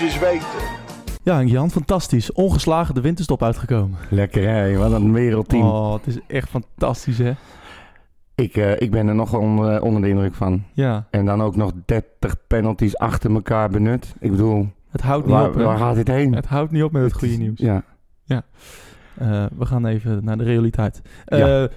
moest je eens weten. Ja, en Jan, fantastisch. Ongeslagen de winterstop uitgekomen. Lekker hè, wat een wereldteam. Oh, het is echt fantastisch, hè? Ik, eh, ik ben er nog onder, onder de indruk van. Ja, En dan ook nog 30 penalties achter elkaar benut. Ik bedoel, het houdt niet waar, op. hè? waar gaat dit heen? Het houdt niet op met het goede nieuws. Ja. Eh, we gaan even naar de realiteit. Ja. ja,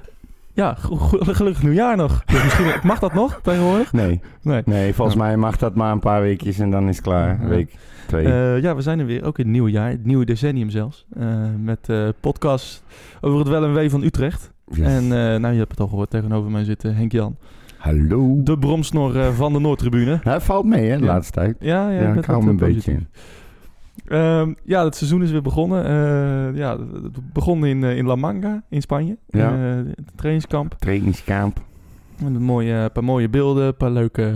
ja gelukkig nieuwjaar nog. Dus misschien, mag dat nog tegenwoordig? Nee, Nee. nee, volgens Ja. mij mag dat maar een paar weekjes en dan is het klaar. Ja. Week, Eh, ja, we zijn er weer, ook in het nieuwe jaar, het nieuwe decennium zelfs. Eh, met eh podcast over het wel en wee van Utrecht. Yes. En nou, je hebt het al gehoord, tegenover mij zit eh, Henk Jan. Hallo. De bromsnor van de Noordtribune. Hij valt mee hè, de Ja. laatste tijd. Ja, ja, Ja, ik hou hem een beetje in. Ehm, ja, het seizoen is weer begonnen. Ja, het begon in, in La Manga in Spanje. Ja. Het trainingskamp. Trainingskamp. Een mooie, een paar mooie beelden, een paar leuke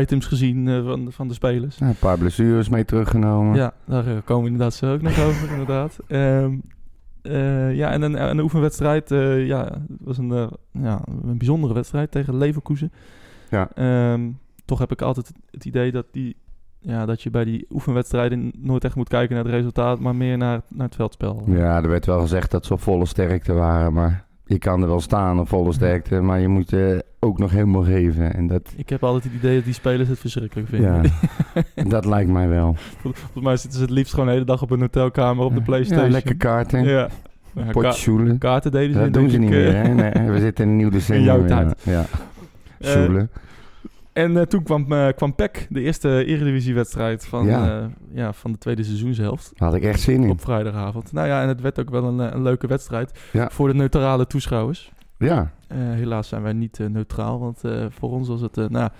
items gezien eh, van, van de spelers. Ja, een paar blessures mee teruggenomen. Ja, daar eh, komen we inderdaad zo ook nog over, inderdaad. Ehm, eh, ja, en een, een oefenwedstrijd. eh, ja, het was een, ja, een bijzondere wedstrijd tegen Leverkusen. Ja. Ehm, toch heb ik altijd het idee dat, die, ja, dat je bij die oefenwedstrijden nooit echt moet kijken naar het resultaat, maar meer naar, naar het veldspel. Ja, er werd wel gezegd dat ze op volle sterkte waren, maar je kan er wel staan op volle sterkte, maar je moet je ook nog helemaal geven. En dat, Ik heb altijd het idee dat die spelers het verschrikkelijk vinden. ja, dat lijkt mij wel. Volgens mij zitten ze het liefst gewoon de hele dag op een hotelkamer op de Playstation. Ja, lekker kaarten, Ja. Ja, ka- kaarten deden ze Dat doen ze niet eh, meer, hè? Nee, we zitten in een nieuw decennium. jouw ja. tijd. Ja, Eh, zoelen. En eh, toen kwam, eh kwam PEC, de eerste Eredivisiewedstrijd van, Ja. ja. ja, van de tweede seizoenshelft. Daar had ik echt zin in. Op vrijdagavond. Nou ja, en het werd ook wel een, eh, een leuke wedstrijd Ja. voor de neutrale toeschouwers. Ja, Eh, helaas zijn wij niet eh, neutraal, want eh, voor ons was het eh, nou,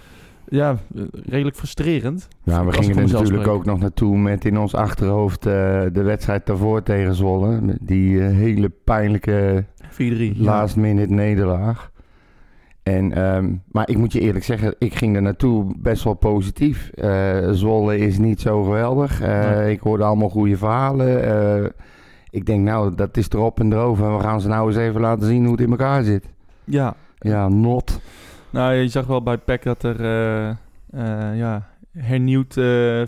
ja, eh, redelijk frustrerend. ja we gingen er natuurlijk ook nog naartoe met in ons achterhoofd eh, de wedstrijd daarvoor tegen Zwolle. Die eh, hele pijnlijke 4-3. ja. last minute nederlaag. En, ehm, maar ik moet je eerlijk zeggen, ik ging er naartoe best wel positief. Eh, Zwolle is niet zo geweldig. Eh. Ik hoorde allemaal goede verhalen. Eh, ik denk, nou, dat is erop en erover. En we gaan ze nou eens even laten zien hoe het in elkaar zit. Ja, Ja, not. nou je zag wel bij PEC dat er ja, hernieuwd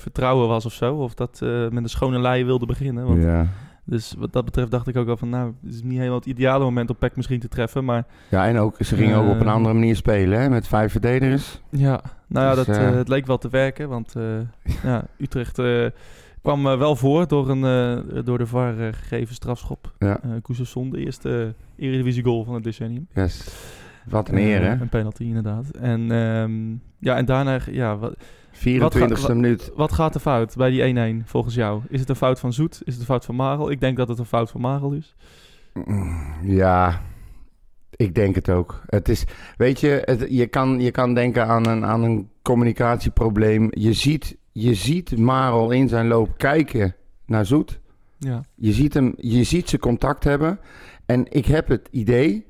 vertrouwen was of zo. Of dat met een schone lei wilde beginnen. Want Ja. Dus wat dat betreft dacht ik ook wel van, nou, het is niet helemaal het ideale moment om PEC misschien te treffen. Maar ja, en ook, ze gingen ook op een Eh. andere manier spelen, hè, met vijf verdedigers. ja, nou ja, Dus, dat, eh, eh, het leek wel te werken. Want eh, ja, Utrecht kwam wel voor door, een, door de VAR gegeven strafschop. Ja. De eerste Eredivisie goal van het decennium. Yes. Wat een eer, hè? Een penalty inderdaad. En ehm, ja, en daarna, ja, wat, 24e wat- minuut. wat gaat er fout bij die 1-1 volgens jou? Is het een fout van Zoet? Is het een fout van Marel? Ik denk dat het een fout van Marel is. Ja, ik denk het ook. Het is, weet je, het, je, kan, je kan denken aan een, aan een communicatieprobleem. Je ziet, je ziet Marel in zijn loop kijken naar Zoet. Ja, Je ziet, hem, je ziet ze contact hebben. En ik heb het idee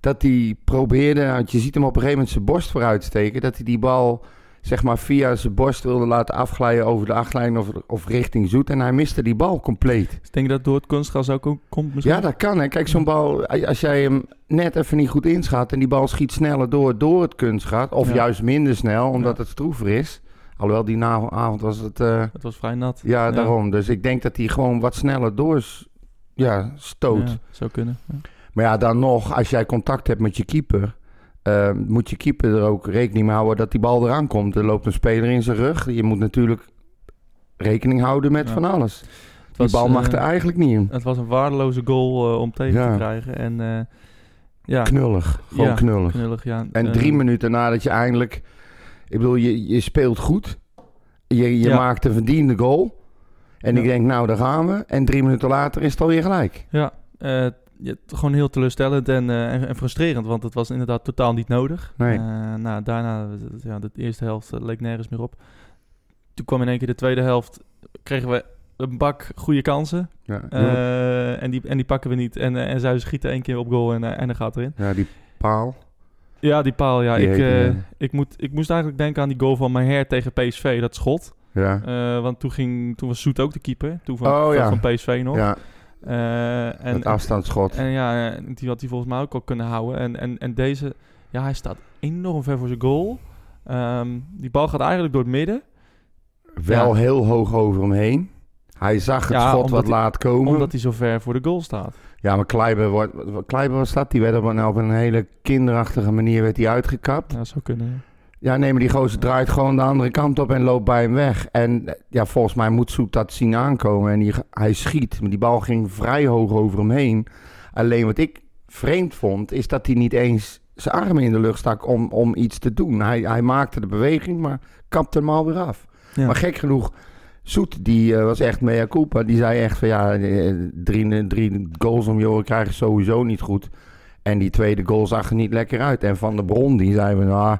dat hij probeerde, want je ziet hem op een gegeven moment zijn borst vooruit steken, dat hij die bal zeg maar via zijn borst wilde laten afglijden over de achtlijn of, of richting Zoet. En hij miste die bal compleet. dus denk je dat door het kunstgras ook komt misschien? Ja, dat kan. Hè. Kijk, zo'n bal, als jij hem net even niet goed inschat en die bal schiet sneller door, door het kunstgat, of Ja. juist minder snel, omdat Ja. het stroever is. Alhoewel, die avond was het, eh, Het was vrij nat. ja, daarom. Dus ik denk dat hij gewoon wat sneller door ja, stoot. Zou kunnen. Maar ja, dan nog, als jij contact hebt met je keeper, eh, moet je keeper er ook rekening mee houden dat die bal eraan komt. Er loopt een speler in zijn rug. Je moet natuurlijk rekening houden met Ja. van alles. Het Die bal mag eh, er eigenlijk niet in. Het was een waardeloze goal eh, om tegen Ja. te krijgen. En eh, ja, Knullig. Gewoon Ja. knullig. knullig. Ja. En drie minuten nadat je eindelijk... Ik bedoel, je, je speelt goed. Je, je maakt een verdiende goal. En Ja. ik denk, nou, daar gaan we. En drie minuten later is het alweer gelijk. Ja, eh, ja, gewoon heel teleurstellend en, eh, en, en frustrerend, want het was inderdaad totaal niet nodig. Nee. Eh, nou, daarna, ja, de eerste helft eh, leek nergens meer op. Toen kwam in één keer de tweede helft, kregen we een bak goede kansen. Ja, Eh, en, die, en die pakken we niet. En, eh, en zij schieten één keer op goal en, eh, en dan gaat erin. ja die paal. Ja, die paal, ja. Die Ik, eh, ik, moet, ik moest eigenlijk denken aan die goal van Maher tegen PSV, dat schot. Ja. Eh, want toen, ging, toen was Soet ook de keeper. Toen van, Oh, van, ja. van PSV nog. ja, Eh, en, het afstandsschot. En ja, eh, die had hij volgens mij ook al kunnen houden. En, en, en deze, ja, hij staat enorm ver voor zijn goal. Ehm, die bal gaat eigenlijk door het midden. wel Ja. heel hoog over hem heen. Hij zag het Ja, schot wat hij- laat komen. Omdat hij zo ver voor de goal staat. Ja, maar Kleiber, wordt, Kleiber was dat. Die werd op een, op een hele kinderachtige manier werd hij uitgekapt. Ja, zou kunnen. Ja. Nee, maar die gozer draait gewoon de andere kant op en loopt bij hem weg. En eh, ja, volgens mij moet Soet dat zien aankomen. En die, hij schiet, maar die bal ging vrij hoog over hem heen. Alleen wat ik vreemd vond, is dat hij niet eens zijn armen in de lucht stak om, om iets te doen. Hij, hij maakte de beweging, maar kapte hem alweer af. Ja. Maar gek genoeg, Soet, die eh, was echt mea culpa. Die zei echt van ja, eh, drie, drie goals om je oren krijgen sowieso niet goed. En die tweede goal zag er niet lekker uit. En Van der Bron, die zei van, nou,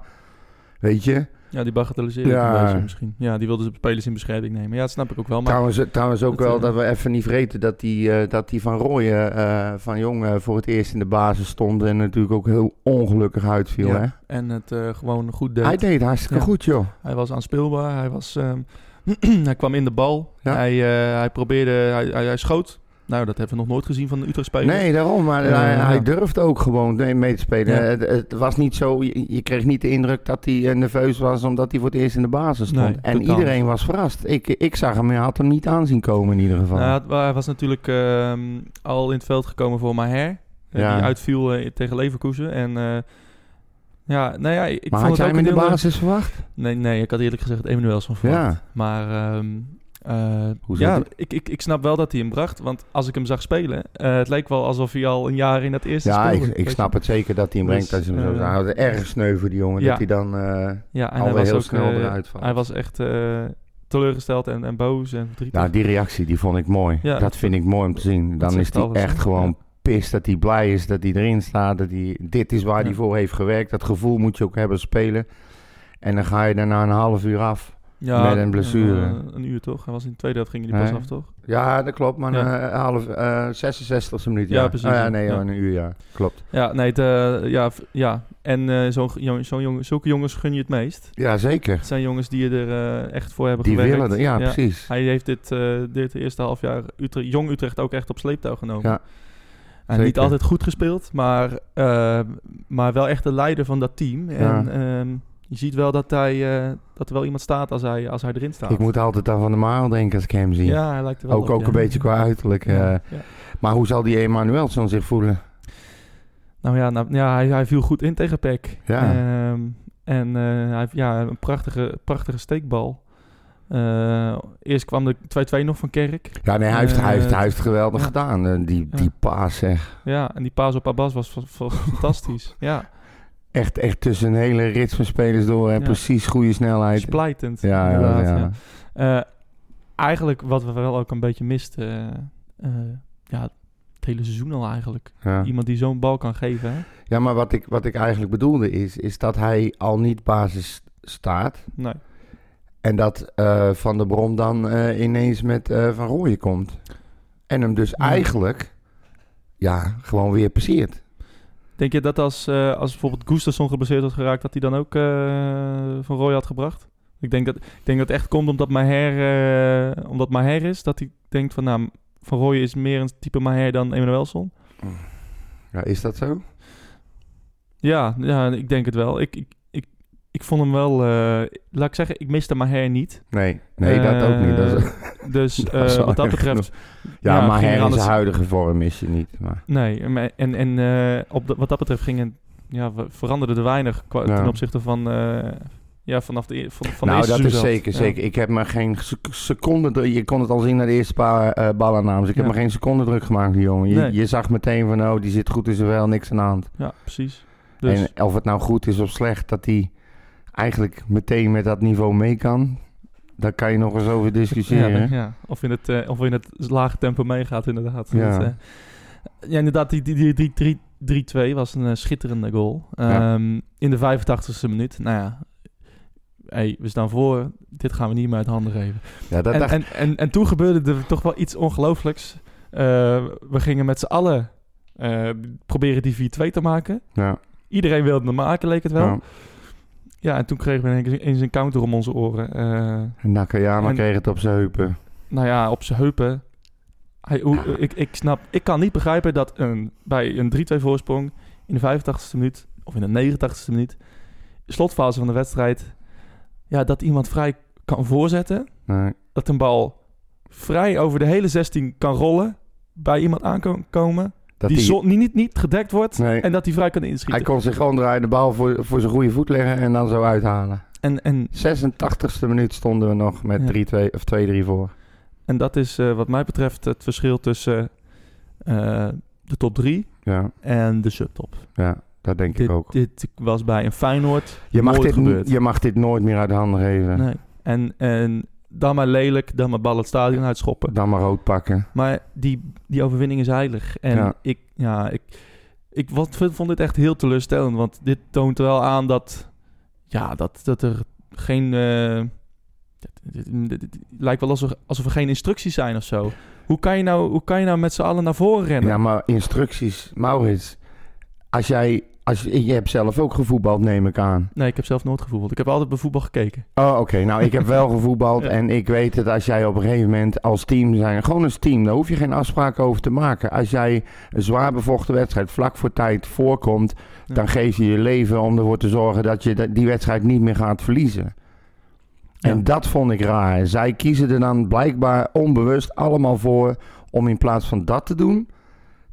weet je... Ja, die bagatelliseerde Ja. misschien. Ja, die wilde de spelers in bescherming nemen. Ja, dat snap ik ook wel. Maar Trouwens, trouwens ook Dat, wel eh, dat we even niet vergeten dat die, eh, dat die Van Rooyen eh, van Jong eh, voor het eerst in de basis stond. En natuurlijk ook heel ongelukkig uitviel. Ja, Hè? en het eh, gewoon goed deed. Hij deed hartstikke Ja. goed, joh. Hij was aanspeelbaar. Hij, was, ehm, hij kwam in de bal. Hij, eh, hij probeerde... Hij, hij, hij schoot. Nou, dat hebben we nog nooit gezien van de Utrecht speler. Nee, daarom. Maar hij, hij durfde ook gewoon mee te spelen. Ja. Het, het was niet zo... Je, je kreeg niet de indruk dat hij eh, nerveus was omdat hij voor het eerst in de basis stond. Nee, en totaal iedereen was verrast. Ik, ik zag hem, hij had hem niet aanzien komen in ieder geval. Nou, hij was natuurlijk ehm, al in het veld gekomen voor Maher. eh, Ja. Die uitviel eh, tegen Leverkusen. En ja, nou ja, ik maar vond had jij het hem ook in de basis verwacht? Nee, nee, ik had eerlijk gezegd Emanuels van verwacht. Ja. Maar ehm, eh, ja, ik, ik, ik snap wel dat hij hem bracht. Want als ik hem zag spelen, eh, het leek wel alsof hij al een jaar in dat eerste Ja, speelde. ik, ik snap het zeker dat hij hem brengt Dus, als hem zo eh, erg sneu voor die jongen. ja. Dat hij dan Ja, en alweer heel ook, snel eruit valt. Hij was echt teleurgesteld en, en boos en verdrietig. Nou, die reactie die vond ik mooi. Ja. dat vind ik mooi om te zien. Dan is hij echt gewoon Ja. pist dat hij blij is dat hij erin staat. Dat hij, dit is waar Ja. hij voor heeft gewerkt. Dat gevoel moet je ook hebben spelen. En dan ga je daarna een half uur af. Ja, met een blessure. eh, een uur toch? Hij was in de tweede helft ging hij pas Nee. af, toch? Ja, dat klopt. Maar Ja. een half, eh 66e minuut. Ja, Ja, precies, Oh, ja, nee, Ja. een uur, ja. Klopt. Ja, nee, het, eh, ja, ja. En eh, zo'n jong, zo'n jongen, zulke jongens gun je het meest. Ja, zeker. Het zijn jongens die er eh, echt voor hebben Die gewerkt. willen er, ja, precies. Hij heeft dit, eh dit eerste half jaar Utrecht, jong Utrecht ook echt op sleeptouw genomen. Ja, en niet altijd goed gespeeld, maar, eh, maar wel echt de leider van dat team. En Ja. Je ziet wel dat, hij, eh, dat er wel iemand staat als hij, als hij erin staat. Ik moet altijd aan Van der Maal denken als ik hem zie. ja, hij lijkt er wel ook op, ook ja. een beetje qua uiterlijk. Ja, eh. ja. Maar hoe zal die Emanuelson zich voelen? Nou ja, nou, ja hij, hij viel goed in tegen Peck. Ja. Ehm, en eh, hij heeft ja, een prachtige, prachtige steekbal. Eerst kwam de 2-2 nog van Kerk. Ja, nee, hij heeft, hij heeft, hij heeft geweldig ja. gedaan. Die, Ja. die paas, zeg. Ja, en die paas op Abbas was fantastisch. Ja, Echt, echt tussen een hele rits van spelers door. En Ja. precies goede snelheid. splijtend. Ja, ja, inderdaad, ja. ja. Eh, eigenlijk wat we wel ook een beetje misten... eh, eh, ja, het hele seizoen al eigenlijk. Iemand die zo'n bal kan geven. Hè? Ja, maar wat ik, wat ik eigenlijk bedoelde is, is dat hij al niet basis staat. Nee. En dat Van der Brom dan ineens met Van Rooyen komt. En hem dus eigenlijk, ja, gewoon weer passeert. Denk je dat als, eh, als bijvoorbeeld Gustafsson geblesseerd had geraakt... dat hij dan ook eh, Van Roy had gebracht? Ik denk dat, ik denk dat het echt komt omdat Maher, eh, omdat Maher is. Dat hij denkt van, nou, Van Rooyen is meer een type Maher dan Emanuelson. Ja, is dat zo? Ja, ja, ik denk het wel. Ik, ik, ik, vond hem wel... eh, laat ik zeggen, ik miste Maher niet. Nee, nee dat ook niet. Dat is, Eh, Dus dat eh, wat dat betreft... ja, ja, maar er hij in zijn huidige vorm is je niet. Maar, Nee, en, en op de- wat dat betreft gingen, ja, we veranderden er weinig Ja. ten opzichte van, eh, ja, vanaf de, e- van, van de nou, eerste dat is zeker. Ja. zeker. Ik heb me geen sec- seconde... Je kon het al zien naar de eerste paar eh ballennames. Ik heb me geen seconde druk gemaakt, die jongen. Je, Nee. je zag meteen van, oh, die zit goed in wel, niks aan de hand. Ja, precies. Dus, En of het nou goed is of slecht, dat hij eigenlijk meteen met dat niveau mee kan... Daar kan je nog eens over ja, discussiëren. ja, of, in het, eh, of in het lage tempo meegaat, inderdaad. Ja. Dat, eh, ja, inderdaad, die, die, die, die 3 3-2 was een eh, schitterende goal. Ja. Ehm, in de 85ste minuut. Nou ja, hey, we staan voor. Dit gaan we niet meer uit handen geven. Ja, dat en, dacht en, en, en toen gebeurde er toch wel iets ongelooflijks. Eh, we gingen met z'n allen eh, proberen die 4-2 te maken. ja, Iedereen wilde hem maken, leek het wel. ja. Ja, en toen kregen we ineens een counter om onze oren. Eh, En Nakayama En- kreeg het op zijn heupen. nou ja, op zijn heupen. Hij, hoe, ik, ik, snap, ik kan niet begrijpen dat een, bij een 3-2 voorsprong in de 85ste minuut of in de 89ste minuut, slotfase van de wedstrijd, ja, dat iemand vrij kan voorzetten. Nee. Dat een bal vrij over de hele 16 kan rollen. Bij iemand aankomen. Dat die die- zo- niet, niet, niet gedekt wordt. Nee. En dat hij vrij kan Hij inschieten. kon zich gewoon draaien, de bal voor, voor zijn goede voet leggen en dan zo uithalen. En, en, 86e minuut stonden we nog met Ja. 3-2 of 2-3 voor. en dat is eh, wat mij betreft het verschil tussen eh, de top 3 Ja, en de subtop. ja dat denk ik ook. dit was bij een Feyenoord Je mag, nooit dit, gebeurd. je mag dit nooit meer uit de handen geven. Nee. En, en dan maar lelijk, dan maar bal het stadion uitschoppen. Dan maar rood pakken. Maar die, die overwinning is heilig. En Ja. ik, ja, ik, ik wat, vond dit echt heel teleurstellend. Want dit toont wel aan dat, ja, dat, dat er geen... eh, lijkt wel alsof, alsof er geen instructies zijn of zo. Hoe kan je nou, hoe kan je nou met z'n allen naar voren rennen? Ja, maar instructies. Maurits, als jij... Als, je hebt zelf ook gevoetbald, neem ik aan. Nee, ik heb zelf nooit gevoetbald. Ik heb altijd bij voetbal gekeken. Oh, oké. Nou, ik heb wel gevoetbald Ja. en ik weet het als jij op een gegeven moment als team zijn, gewoon als team, daar hoef je geen afspraken over te maken. Als jij een zwaar bevochten wedstrijd vlak voor tijd voorkomt, Ja. dan geef je je leven om ervoor te zorgen dat je die wedstrijd niet meer gaat verliezen. En dat vond ik raar. Zij kiezen er dan blijkbaar onbewust allemaal voor om in plaats van dat te doen,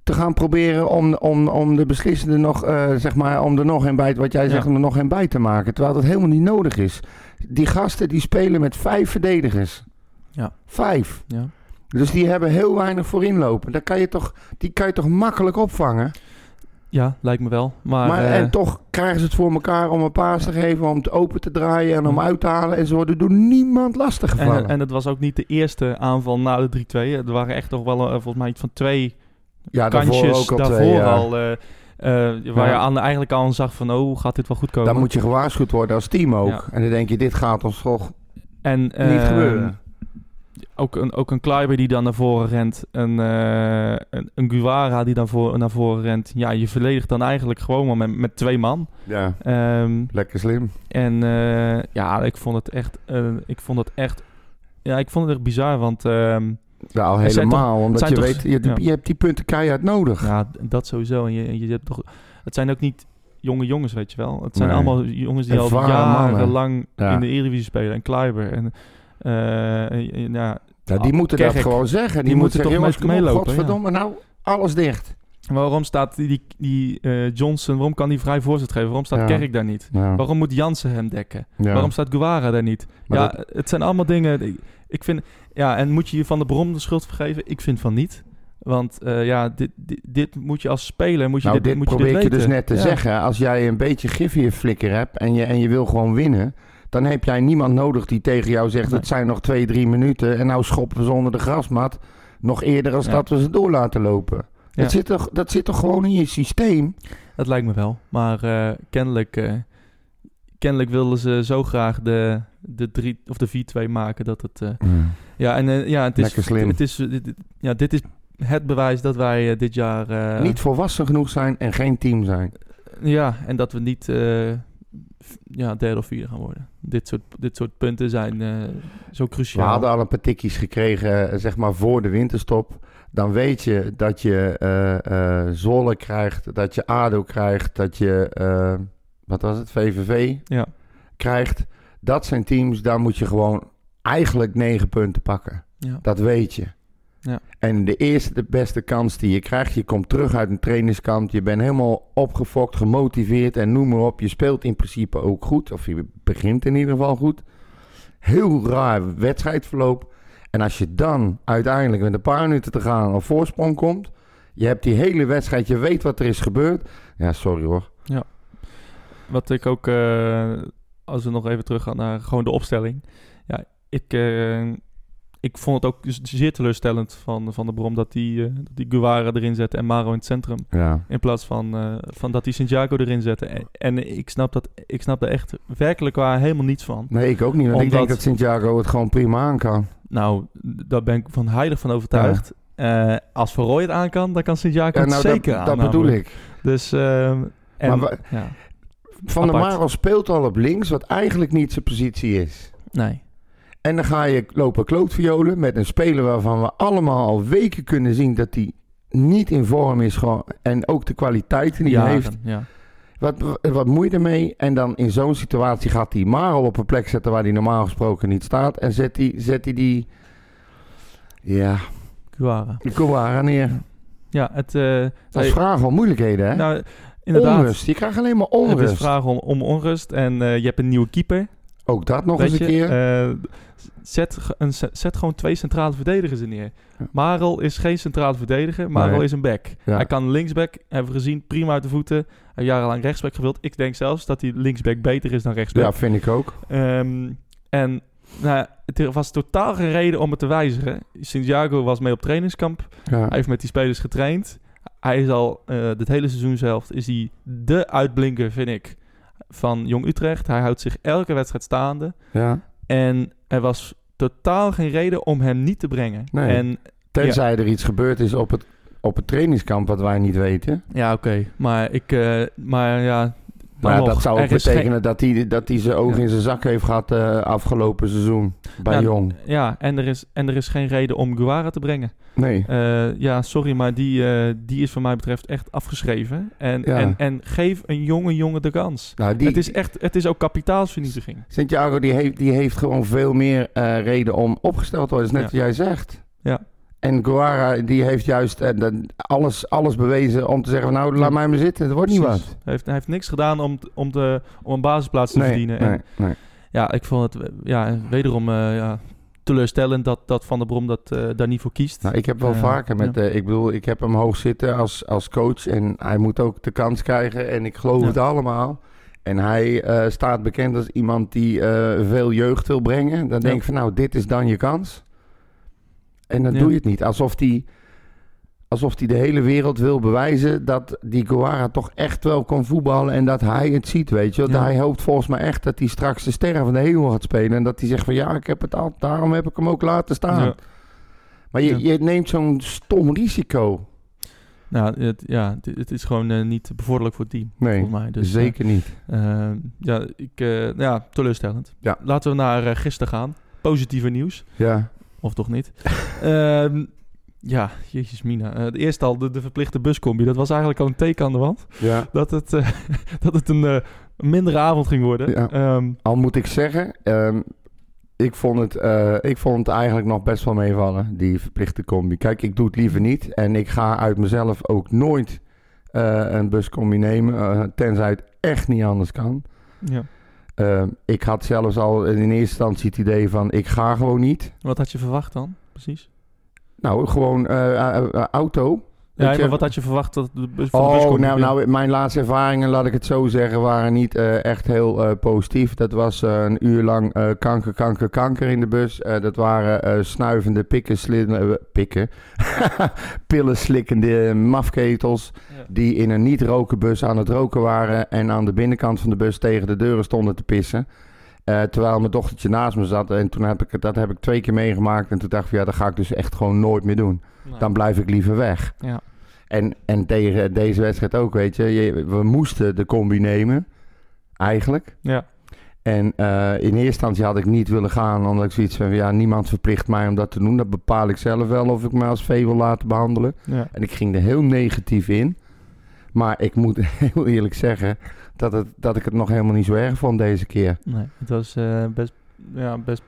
te gaan proberen om, om, om de beslissende nog, eh, zeg maar, om er nog een bij, wat jij zegt, Ja. om er nog een bij te maken. Terwijl dat helemaal niet nodig is. Die gasten die spelen met vijf verdedigers. Ja. Vijf. Ja. Dus die hebben heel weinig voorin lopen. Daar kan je toch, die kan je toch makkelijk opvangen. Ja, lijkt me wel. Maar, Maar, eh, en toch krijgen ze het voor elkaar om een paas te geven, om het open te draaien en om Ja. uit te halen. En ze worden door niemand lastiggevallen. en, en het was ook niet de eerste aanval na de 3-2. Er waren echt nog wel eh, volgens mij iets van twee ja, daarvoor ook al daarvoor twee, ja. al. eh, eh, waar Ja. je aan, eigenlijk al aan zag van, oh, gaat dit wel goed komen? Dan moet je gewaarschuwd worden als team ook. Ja. En dan denk je, dit gaat ons toch en, niet ehm, gebeuren. Ook een, ook een Kleiber die dan naar voren rent. Een, eh, een, een Guevara die dan voor, naar voren rent. Ja, je verdedigt dan eigenlijk gewoon maar met, met twee man. Ja, Ehm, lekker slim. en eh, ja, ik vond het echt... eh, ik vond het echt... Ja, ik vond het echt bizar, want... ehm, Ja, al helemaal. omdat je toch- weet, je, ja. je hebt die punten keihard nodig. Ja, dat sowieso. En je, je hebt toch, het zijn ook niet jonge jongens, weet je wel. Het zijn Nee. allemaal jongens die al Ervaren mannen. jarenlang Ja. in de Eredivisie spelen. En Kleiber. En, eh, en- ja, Ja, die Ah, moeten Kerk. dat gewoon zeggen. Die, Die moeten toch jongens, op, meelopen, godverdomme, nou, alles dicht. waarom staat die, die, eh, Johnson, waarom kan die vrij voorzet geven? Waarom staat Ja. Kerk daar niet? Waarom moet Jansen hem dekken? Waarom staat Guevara daar niet? Maar ja, dat- het zijn allemaal dingen... Ik, vind... Ja, en moet je je van de Brom de schuld vergeven? Ik vind van niet. Want eh, ja, dit, dit, dit moet je als speler... Moet je nou, dit, dit moet je probeer dit ik je dus net te Ja. zeggen. Als jij een beetje gif in je flikker hebt en je, en je wil gewoon winnen... dan heb jij niemand nodig die tegen jou zegt... Nee. het zijn nog twee, drie minuten... en nou schoppen we ze onder de grasmat... nog eerder als Ja. dat we ze door laten lopen. Ja. Dat, zit toch, dat zit toch gewoon in je systeem? Dat lijkt me wel. Maar eh, kennelijk, eh, kennelijk wilden ze zo graag de, de, drie, of de 4-2 maken dat het... eh, ja, en eh, ja, het is, Lekker slim. Het is, dit, ja, dit is het bewijs dat wij eh, dit jaar... Niet volwassen genoeg zijn en geen team zijn. Ja, en dat we niet ja, derde of vierde gaan worden. Dit soort, dit soort punten zijn zo We cruciaal. hadden al een paar tikkies gekregen, zeg maar, voor de winterstop. Dan weet je dat je Zwolle krijgt, dat je ADO krijgt, dat je, wat was het, VVV Ja. krijgt. Dat zijn teams, daar moet je gewoon eigenlijk negen punten pakken. Ja. Dat weet je. Ja. En de eerste, de beste kans die je krijgt, je komt terug uit een trainingskamp, je bent helemaal opgefokt, gemotiveerd en noem maar op. Je speelt in principe ook goed, of je begint in ieder geval goed. Heel raar wedstrijdverloop. En als je dan uiteindelijk met een paar minuten te gaan op voorsprong komt, je hebt die hele wedstrijd, je weet wat er is gebeurd. Ja, sorry hoor. Wat ik ook, eh, als we nog even teruggaan naar gewoon de opstelling. Ja, ik, eh, ik vond het ook zeer teleurstellend van, van de Brom dat die, dat die Guevara erin zette en Maro in het centrum. Ja. In plaats van, van dat die Santiago erin zette. En, en ik, snap dat, ik snap daar echt werkelijk waar helemaal niets van. Nee, ik ook niet. Want ik Omdat- denk dat Santiago het gewoon prima aan kan. Nou, daar ben ik van heilig van overtuigd. Als Van het aan kan, dan kan Ja, het nou, zeker dat, aan. dat bedoel ik. Dus, ehm, en, Maar ja, Van der. Marel speelt al op links, wat eigenlijk niet zijn positie is. nee. En dan ga je lopen klootviolen met een speler waarvan we allemaal al weken kunnen zien dat hij niet in vorm is. Gewoon, en ook de kwaliteiten die hij heeft. ja. Wat, wat moet je ermee? En dan in zo'n situatie gaat hij Marel op een plek zetten waar hij normaal gesproken niet staat. En zet hij, zet hij die, ja, Guara. die Kouara neer. Ja, het... eh, Dat is vragen om moeilijkheden, hè? nou, inderdaad. onrust. Je krijgt alleen maar Het onrust. is vragen om, om onrust. En eh, je hebt een nieuwe keeper. Ook dat nog weet eens een je. keer. Eh, zet, een, zet gewoon twee centrale verdedigers er neer. Marel is geen centrale verdediger. Marel Nee. is een back. Ja. Hij kan linksback, hebben we gezien, prima uit de voeten. Hij heeft jarenlang rechtsback gewild. Ik denk zelfs dat hij linksback beter is dan rechtsback. ja, vind ik ook. Ehm, en nou, het was totaal geen reden om het te wijzigen. Santiago was mee op trainingskamp. Ja. Hij heeft met die spelers getraind. Hij is al uh, dit hele seizoen zelf is hij de uitblinker, vind ik, van Jong Utrecht. Hij houdt zich elke wedstrijd staande. ja. En er was totaal geen reden om hem niet te brengen. Nee. En Tenzij er iets gebeurd is op het, op het trainingskamp wat wij niet weten. ja, oké. Maar ik, eh, maar ja. Maar nog, dat zou ook betekenen dat hij dat hij zijn ogen Ja. in zijn zak heeft gehad eh, afgelopen seizoen. Bij Jong. ja, en er, is, en er is geen reden om Guara te brengen. Nee. Eh, ja, sorry, maar die, eh, die is van mij betreft echt afgeschreven. En, Ja. en, en geef een jonge jongen de kans. Nou, die, het is echt, het is ook kapitaalsvernietiging. Santiago die heeft, die heeft gewoon veel meer reden om opgesteld te worden. Dat is net Ja. wat jij zegt. Ja. En Guara die heeft juist eh, alles, alles bewezen om te zeggen... van, nou, laat mij maar zitten. Het wordt niet wat. Hij heeft, hij heeft niks gedaan om, om, de, om een basisplaats te verdienen. nee, En, nee. ja, ik vond het ja, wederom eh, ja, teleurstellend dat, dat Van der Brom dat, eh, daar niet voor kiest. Nou, ik heb wel vaker met... ja. ik bedoel, ik heb hem hoog zitten als, als coach. En hij moet ook de kans krijgen. En ik geloof Ja. het allemaal. En hij staat bekend als iemand die veel jeugd wil brengen. Dan denk ik van, nou, dit is dan je kans. En dan Ja. doe je het niet. Alsof hij alsof hij de hele wereld wil bewijzen dat die Guara toch echt wel kan voetballen en dat hij het ziet, weet je. Ja. Hij hoopt volgens mij echt dat hij straks de sterren van de hemel gaat spelen en dat hij zegt van ja, ik heb het al, daarom heb ik hem ook laten staan. Ja. Maar je, je neemt zo'n stom risico. Nou, het, ja, het, is gewoon eh, niet bevorderlijk voor het team, Nee, volgens mij. Dus, zeker niet. eh, eh, ja, ik, eh, ja, teleurstellend. Ja. Laten we naar gisteren gaan. Positieve nieuws. Ja, Of toch niet? Ehm, ja, jezus mina. Eh, de eerste al, de, de verplichte buscombi. Dat was eigenlijk al een teken aan de wand. ja. Dat het, eh, dat het een, eh, een mindere avond ging worden. Ja. Ehm, Al moet ik zeggen, ehm, ik, vond het, eh, ik vond het eigenlijk nog best wel meevallen, die verplichte combi. Kijk, ik doe het liever niet en ik ga uit mezelf ook nooit eh, een buscombi nemen, eh, tenzij het echt niet anders kan. ja. Ehm, ik had zelfs al in eerste instantie het idee van, ik ga gewoon niet. Wat had je verwacht dan, precies? Nou, gewoon eh, eh, eh, auto. Ja, je- wat had je verwacht dat de bus, van de Oh, buscombi... nou, nou, mijn laatste ervaringen, laat ik het zo zeggen, waren niet eh, echt heel eh, positief. Dat was eh, een uur lang kanker, kanker, kanker in de bus. Dat waren snuivende pikken, sli- eh, pikken. pillen slikkende mafketels. Ja. Die in een niet-roken bus aan het roken waren. En aan de binnenkant van de bus tegen de deuren stonden te pissen. Terwijl mijn dochtertje naast me zat. En toen heb ik dat heb ik twee keer meegemaakt. En toen dacht ik, ja, dat ga ik dus echt gewoon nooit meer doen. Dan blijf ik liever weg. ja. En, en tegen deze wedstrijd ook, weet je, je- We moesten de combi nemen, eigenlijk. Ja. En eh, in eerste instantie had ik niet willen gaan, omdat ik zoiets van... Ja, niemand verplicht mij om dat te doen. Dat bepaal ik zelf wel of ik me als vee wil laten behandelen. Ja. En ik ging er heel negatief in. Maar ik moet heel eerlijk zeggen dat, het, dat ik het nog helemaal niet zo erg vond deze keer. Nee, het was eh, best, ja, best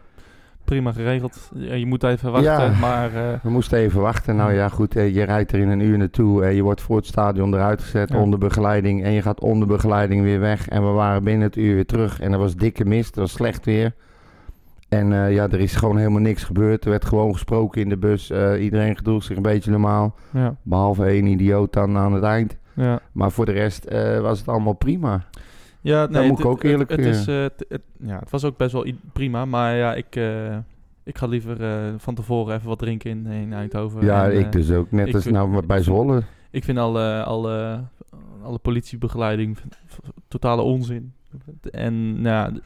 prima geregeld. Je moet even wachten, Ja. maar... eh, We moesten even wachten. Nou ja, goed, eh, je rijdt er in een uur naartoe. en je wordt voor het stadion eruit gezet Ja. onder begeleiding. En je gaat onder begeleiding weer weg. En we waren binnen het uur weer terug. En er was dikke mist, er was slecht weer. En eh, ja, er is gewoon helemaal niks gebeurd. Er werd gewoon gesproken in de bus. Eh, iedereen gedroeg zich een beetje normaal. ja, Behalve één idioot dan aan het eind. ja. Maar voor de rest eh, was het allemaal prima. Ja, nee, moet ik het- ook eerlijk het, het, is, eh, het, ja, het was ook best wel prima, maar ja, ik, eh, ik ga liever eh, van tevoren even wat drinken in, in Eindhoven. Ja, En, ik dus ook. Net als vind- nou bij Zwolle. Ik vind alle, alle, alle politiebegeleiding totale onzin. En nou,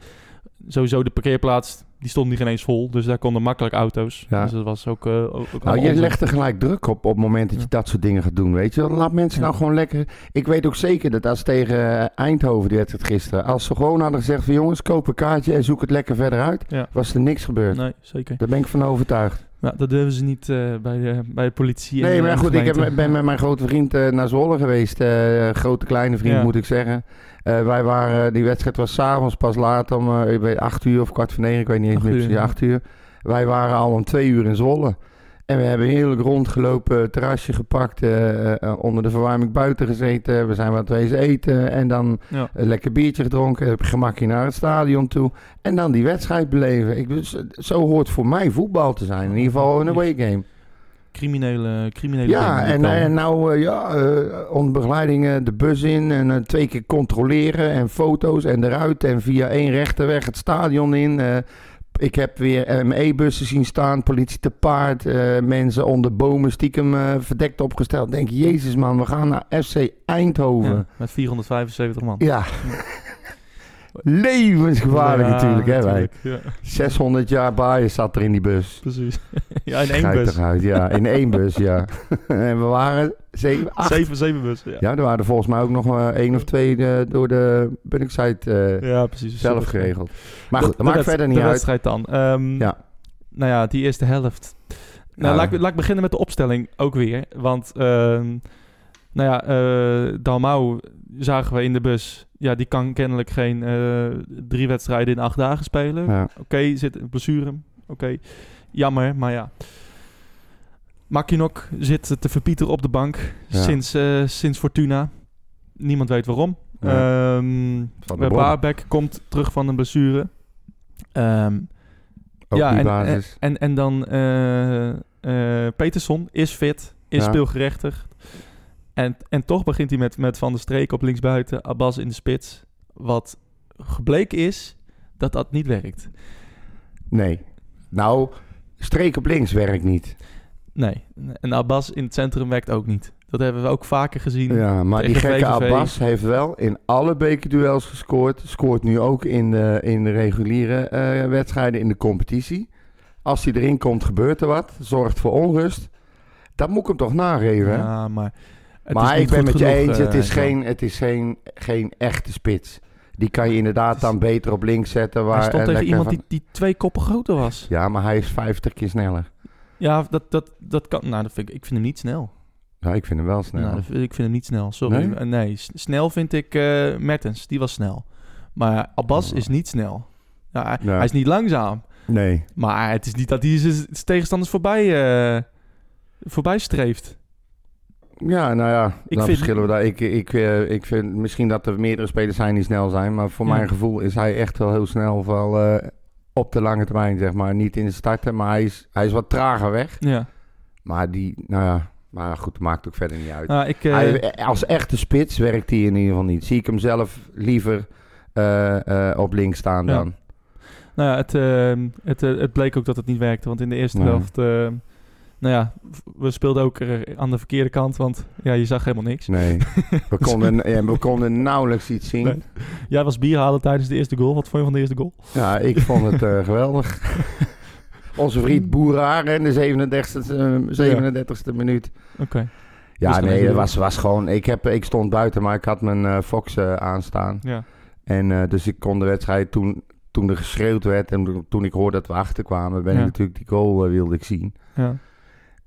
sowieso de parkeerplaats, die stond niet eens vol, dus daar konden makkelijk auto's. Ja. Dus dat was ook, eh, ook, Nou, je legt er gelijk druk op op het moment dat je Ja. dat soort dingen gaat doen, weet je. Laat mensen Ja. nou gewoon lekker... Ik weet ook zeker dat als tegen eh, Eindhoven, die wedstrijd gisteren... als ze gewoon hadden gezegd van jongens, koop een kaartje en zoek het lekker verder uit... Ja. was er niks gebeurd. Nee, zeker. Daar ben ik van overtuigd. Ja, dat durven ze niet eh, bij, de, bij de politie. Nee, eh, maar de goed, ik heb, ben met mijn grote vriend eh, naar Zwolle geweest. eh, grote, kleine vriend Ja. moet ik zeggen. Eh, wij waren, die wedstrijd was s'avonds pas laat om eh, ik weet, acht uur of kwart voor negen, ik weet niet eens meer precies, acht uur. Wij waren al om twee uur in Zwolle. En we hebben heerlijk rondgelopen, terrasje gepakt, eh, eh, onder de verwarming buiten gezeten. We zijn wat wezen eten en dan Ja. een lekker biertje gedronken, heb gemakje naar het stadion toe. En dan die wedstrijd beleven. Ik, dus, zo hoort voor mij voetbal te zijn. In ieder geval een away game. Criminele, criminele Ja, en, en nou eh, ja, onder begeleiding de bus in en twee keer controleren en foto's en eruit en via één rechterweg het stadion in. Ik heb weer ME-bussen zien staan, politie te paard, eh, mensen onder bomen stiekem eh, verdekt opgesteld. Denk, jezus man, we gaan naar FC Eindhoven. Ja, met 475 man. Ja. Levensgevaarlijk Ja, natuurlijk, hè wij. natuurlijk, Ja, 600 jaar bias zat er in die bus. precies. ja, in één Schijt bus. eruit, ja. In één bus, ja. en we waren zeven, acht. Zeven, zeven bussen, ja. Ja, er waren er volgens mij ook nog eh, één of twee eh, door de Bunningside eh Ja, precies. zelf geregeld. Maar goed, dat maakt verder niet de uit. wedstrijd dan. Ehm, Ja. Nou ja, die eerste helft. Nou, laat, ik, laat ik beginnen met de opstelling ook weer. Want, ehm, nou ja, eh Dalmau zagen we in de bus. Ja, die kan kennelijk geen eh, drie wedstrijden in acht dagen spelen. Ja. Oké, zit een blessure. Oké, jammer, maar ja. Makinok zit te verpieteren op de bank Ja. sinds, eh, sinds Fortuna. Niemand weet waarom. Ja. Ehm Van de Brom. Baarbek komt terug van een blessure. Ehm, ja, en, basis. En, en dan eh Peterson is fit, is Ja. speelgerechtigd. En, en toch begint hij met, met Van der Streek op linksbuiten, Abbas in de spits. Wat gebleken is dat dat niet werkt. Nee. Nou, streek op links werkt niet. Nee, en Abbas in het centrum werkt ook niet. Dat hebben we ook vaker gezien. Ja, maar die gekke VVV. Abbas heeft wel in alle bekerduels gescoord. Scoort nu ook in de, in de reguliere eh, wedstrijden in de competitie. Als hij erin komt, gebeurt er wat. Zorgt voor onrust. Dat moet ik hem toch nageven. Ja, maar het maar ik ben met je genoeg, eens, het eh, is, geen, het is geen, geen echte spits. Die kan je inderdaad dan beter op links zetten. Waar Hij stond en tegen iemand van- die, die twee koppen groter was. Ja, maar hij is 50 keer sneller. Ja, dat, dat, dat kan. Nou, dat vind ik, ik vind hem niet snel. Ja, ik vind hem wel snel. Nou, ik vind hem niet snel. Sorry. Nee? Eh, Nee, snel vind ik eh, Mertens. Die was snel. Maar Abbas Oh. is niet snel. Ja, hij, Ja. hij is niet langzaam. Nee. Maar het is niet dat hij zijn tegenstanders voorbij, eh, voorbij streeft. Ja, nou ja, Ik dan vind- verschillen we daar. Ik, ik, eh, ik vind misschien dat er meerdere spelers zijn die snel zijn. Maar voor Ja. mijn gevoel is hij echt wel heel snel. Eh, op de lange termijn, zeg maar. Niet in de starten, maar hij is, hij is wat trager weg. Ja. Maar die, nou ja, maar goed, maakt ook verder niet uit. Nou, ik, eh, Hij, als echte spits werkt hij in ieder geval niet. Zie ik hem zelf liever op links staan Ja. dan. nou ja, het, het, het bleek ook dat het niet werkte. Want in de eerste Nee. helft... nou ja, we speelden ook aan de verkeerde kant. Want ja, je zag helemaal niks. Nee, we konden, ja, we konden nauwelijks iets zien. Nee. Jij was bier halen tijdens de eerste goal. Wat vond je van de eerste goal? Ja, ik vond het eh, geweldig. Onze vriend Boeraar in de 37e, eh, 37e minuut. Oké. Ja, Dus nee, dat was, was gewoon... Ik, heb, ik stond buiten, maar ik had mijn eh, Fox eh, aanstaan. Ja. En dus ik kon de wedstrijd toen, toen er geschreeuwd werd... en toen- ik hoorde dat we achterkwamen... ben Ja. ik natuurlijk die goal wilde ik zien. ja.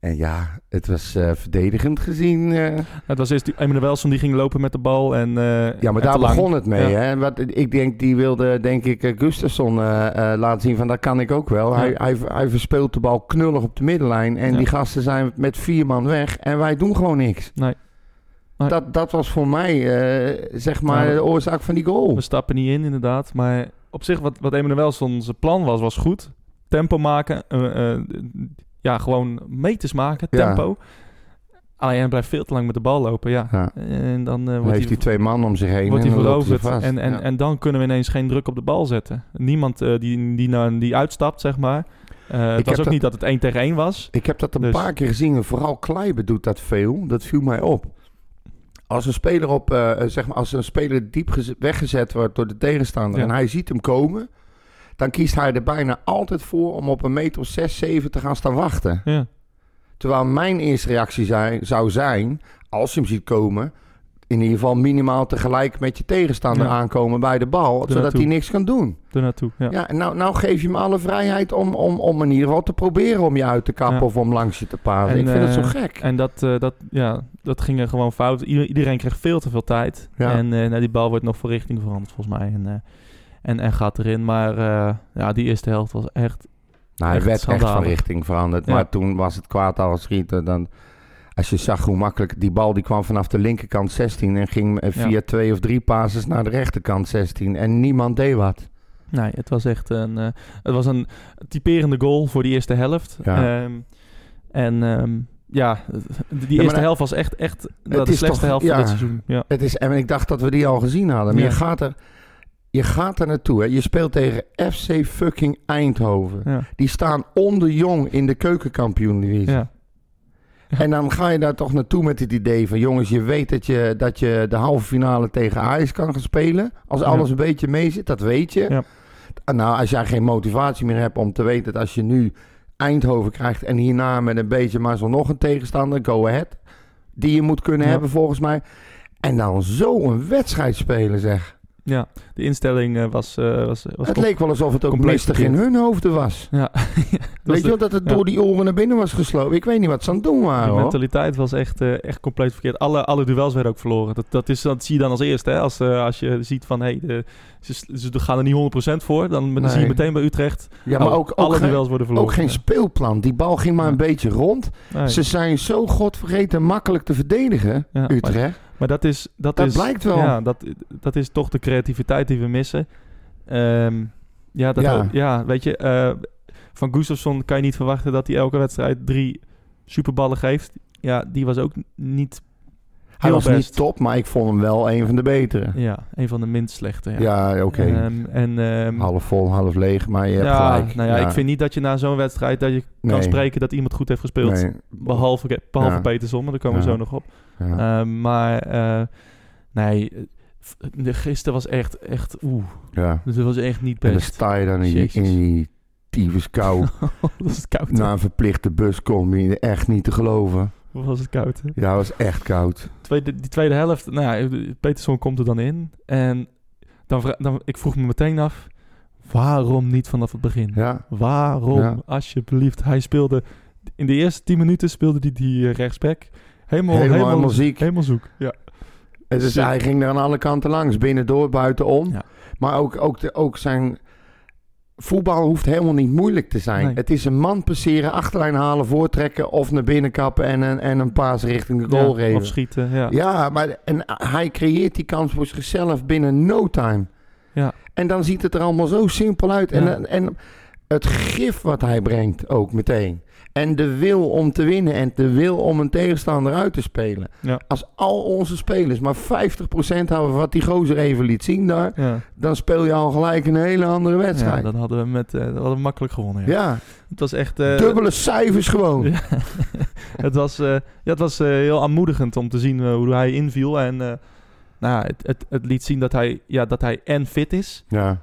En ja, het was eh, verdedigend gezien... eh, Het was eerst die Emanuelson die ging lopen met de bal. En, eh, Ja, maar daar begon het mee. Ja. Hè? Wat, ik denk, die wilde, denk ik, Gustafsson laten zien van dat kan ik ook wel. Ja. Hij, hij, hij verspeelt de bal knullig op de middenlijn. En Ja. die gasten zijn met vier man weg. En wij doen gewoon niks. Nee. Nee. Dat, dat was voor mij, zeg maar, de oorzaak van die goal. We stappen niet in, inderdaad. Maar op zich, wat, wat Emanuelson zijn plan was, was goed. Tempo maken. Ja, gewoon meters maken. Ja. Tempo. Alleen hij blijft veel te lang met de bal lopen, ja. Ja. En dan eh, Dan wordt heeft hij hij, twee man om zich heen. wordt hij veroverd. En, en, Ja. en dan kunnen we ineens geen druk op de bal zetten. Niemand eh, die, die, nou, die uitstapt, zeg maar. Eh, het was ook dat- niet dat het één tegen één was. Ik heb dat een Dus- paar keer gezien. en Vooral Kleiber doet dat veel. Dat viel mij op. Als een speler op, zeg maar, als een speler diep geze- weggezet wordt door de tegenstander en hij ziet hem komen, dan kiest hij er bijna altijd voor om op een meter of 6, 7 te gaan staan wachten. Ja. Terwijl mijn eerste reactie zei- zou zijn, als je hem ziet komen, in ieder geval minimaal tegelijk met je tegenstander Ja. aankomen bij de bal, zodat hij niks kan doen. Er naartoe. Ja. Ja, en nou, nou geef je hem alle vrijheid om, om, om in ieder geval te proberen om je uit te kappen Ja. of om langs je te pasen. En, ik vind het zo eh, gek. En dat, eh, dat, ja, dat ging er gewoon fout. Ieder- iedereen kreeg veel te veel tijd. En eh, nou, die bal wordt nog voor richting veranderd volgens mij. En, en, en gaat erin. Maar eh, ja, die eerste helft was echt... nou, hij echt werd echt van richting veranderd. Ja. Maar toen was het kwaad al schieten. Dan, als je zag hoe makkelijk die bal die kwam vanaf de linkerkant 16 en ging eh, via Ja. twee of drie passes naar de rechterkant 16 en niemand deed wat. Nee, het was echt een, eh, het was een typerende goal voor die eerste helft. Ja. Ehm, en ehm, ja, die eerste helft was echt, echt de slechtste toch- helft van dit seizoen. Ja. Het is, en ik dacht dat we die al gezien hadden. Maar je, gaat er, je gaat er naartoe. Hè. Je speelt tegen FC fucking Eindhoven. Ja. Die staan onder jong in de keukenkampioen-divisie. Ja. En dan ga je daar toch naartoe met het idee van... jongens, je weet dat je, dat je de halve finale tegen Ajax kan gaan spelen. Als alles een beetje mee zit, dat weet je. Ja. En Nou, als jij geen motivatie meer hebt om te weten... dat als je nu Eindhoven krijgt... en hierna met een beetje mazzel nog een tegenstander... go ahead, die je moet kunnen hebben volgens mij... En dan zo een wedstrijd spelen, zeg. Ja, de instelling eh, was... eh, was, was Het leek wel alsof het ook compleet mistig in hun hoofden was. Ja. Weet je wel, dat het ja. door die oren naar binnen was geslopen. Ik weet niet wat ze aan het doen waren, De hoor. mentaliteit was echt, eh, echt compleet verkeerd. Alle, alle duels werden ook verloren. Dat, dat, is, dat zie je dan als eerste. Hè? Als, als je ziet van hey, de, ze, ze gaan er niet 100% voor. Dan, dan Nee. zie je meteen bij Utrecht. Ja, maar oh, ook, ook, alle geen, duels worden verloren. ook geen speelplan. Die bal ging maar een beetje rond. Nee. Ze zijn zo godvergeten makkelijk te verdedigen, Utrecht. Maar dat is... Dat, Dat is, blijkt wel. Ja, dat, dat is toch de creativiteit die we missen. Eja, ja, dat, Ja. ja. weet je... eh, van Gustafsson kan je niet verwachten dat hij elke wedstrijd drie superballen geeft. Ja, die was ook niet... Hij was best. niet top, maar ik vond hem wel een van de betere. Ja, een van de minst slechte. Ja, Ja, oké. Ehm, en, ehm, half vol, half leeg, maar je hebt ja, gelijk. Nou ja, ik vind niet dat je na zo'n wedstrijd dat je kan spreken dat iemand goed heeft gespeeld. Nee. Behalve, behalve Ja. Peterson, maar daar komen we zo nog op. Ehm, maar eh, nee, gisteren was echt, echt, oeh, ja. dus het was echt niet En dan best. sta je dan in in die tyfus kou. dat is koud. na een verplichte buscombi. Echt niet te geloven. Was het koud, hè? Ja, het was echt koud. Tweede, die tweede helft, nou ja, Peterson komt er dan in. En dan, dan, ik vroeg me meteen af, waarom niet vanaf het begin? Ja. Waarom, Ja. alsjeblieft? Hij speelde, in de eerste tien minuten speelde hij die eh, rechtsback. Helemaal, Helemaal, helemaal, helemaal ziek. helemaal zoek. Ja. Het is, Shit. hij ging er aan alle kanten langs. Binnendoor, buitenom. Ja. Maar ook, ook, de, ook zijn... Voetbal hoeft helemaal niet moeilijk te zijn. Nee. Het is een man passeren, achterlijn halen, voortrekken... of naar binnen kappen en een, en een paas richting de goal Ja, geven. Of schieten, ja. Ja, maar en hij creëert die kans voor zichzelf binnen no time. Ja. En dan ziet het er allemaal zo simpel uit. Ja. En, en het gif wat hij brengt ook meteen. En de wil om te winnen en de wil om een tegenstander uit te spelen. Ja. Als al onze spelers maar 50% hebben wat die gozer even liet zien daar... Ja. dan speel je al gelijk een hele andere Ja, wedstrijd. dan hadden we, met, eh, hadden we makkelijk gewonnen. Ja. ja, Het was echt... eh, dubbele cijfers gewoon. Ja. het was, eh, ja, het was heel aanmoedigend om te zien hoe hij inviel. En nou, ja, het, het, het liet zien dat hij, ja, dat hij en fit is. Ja.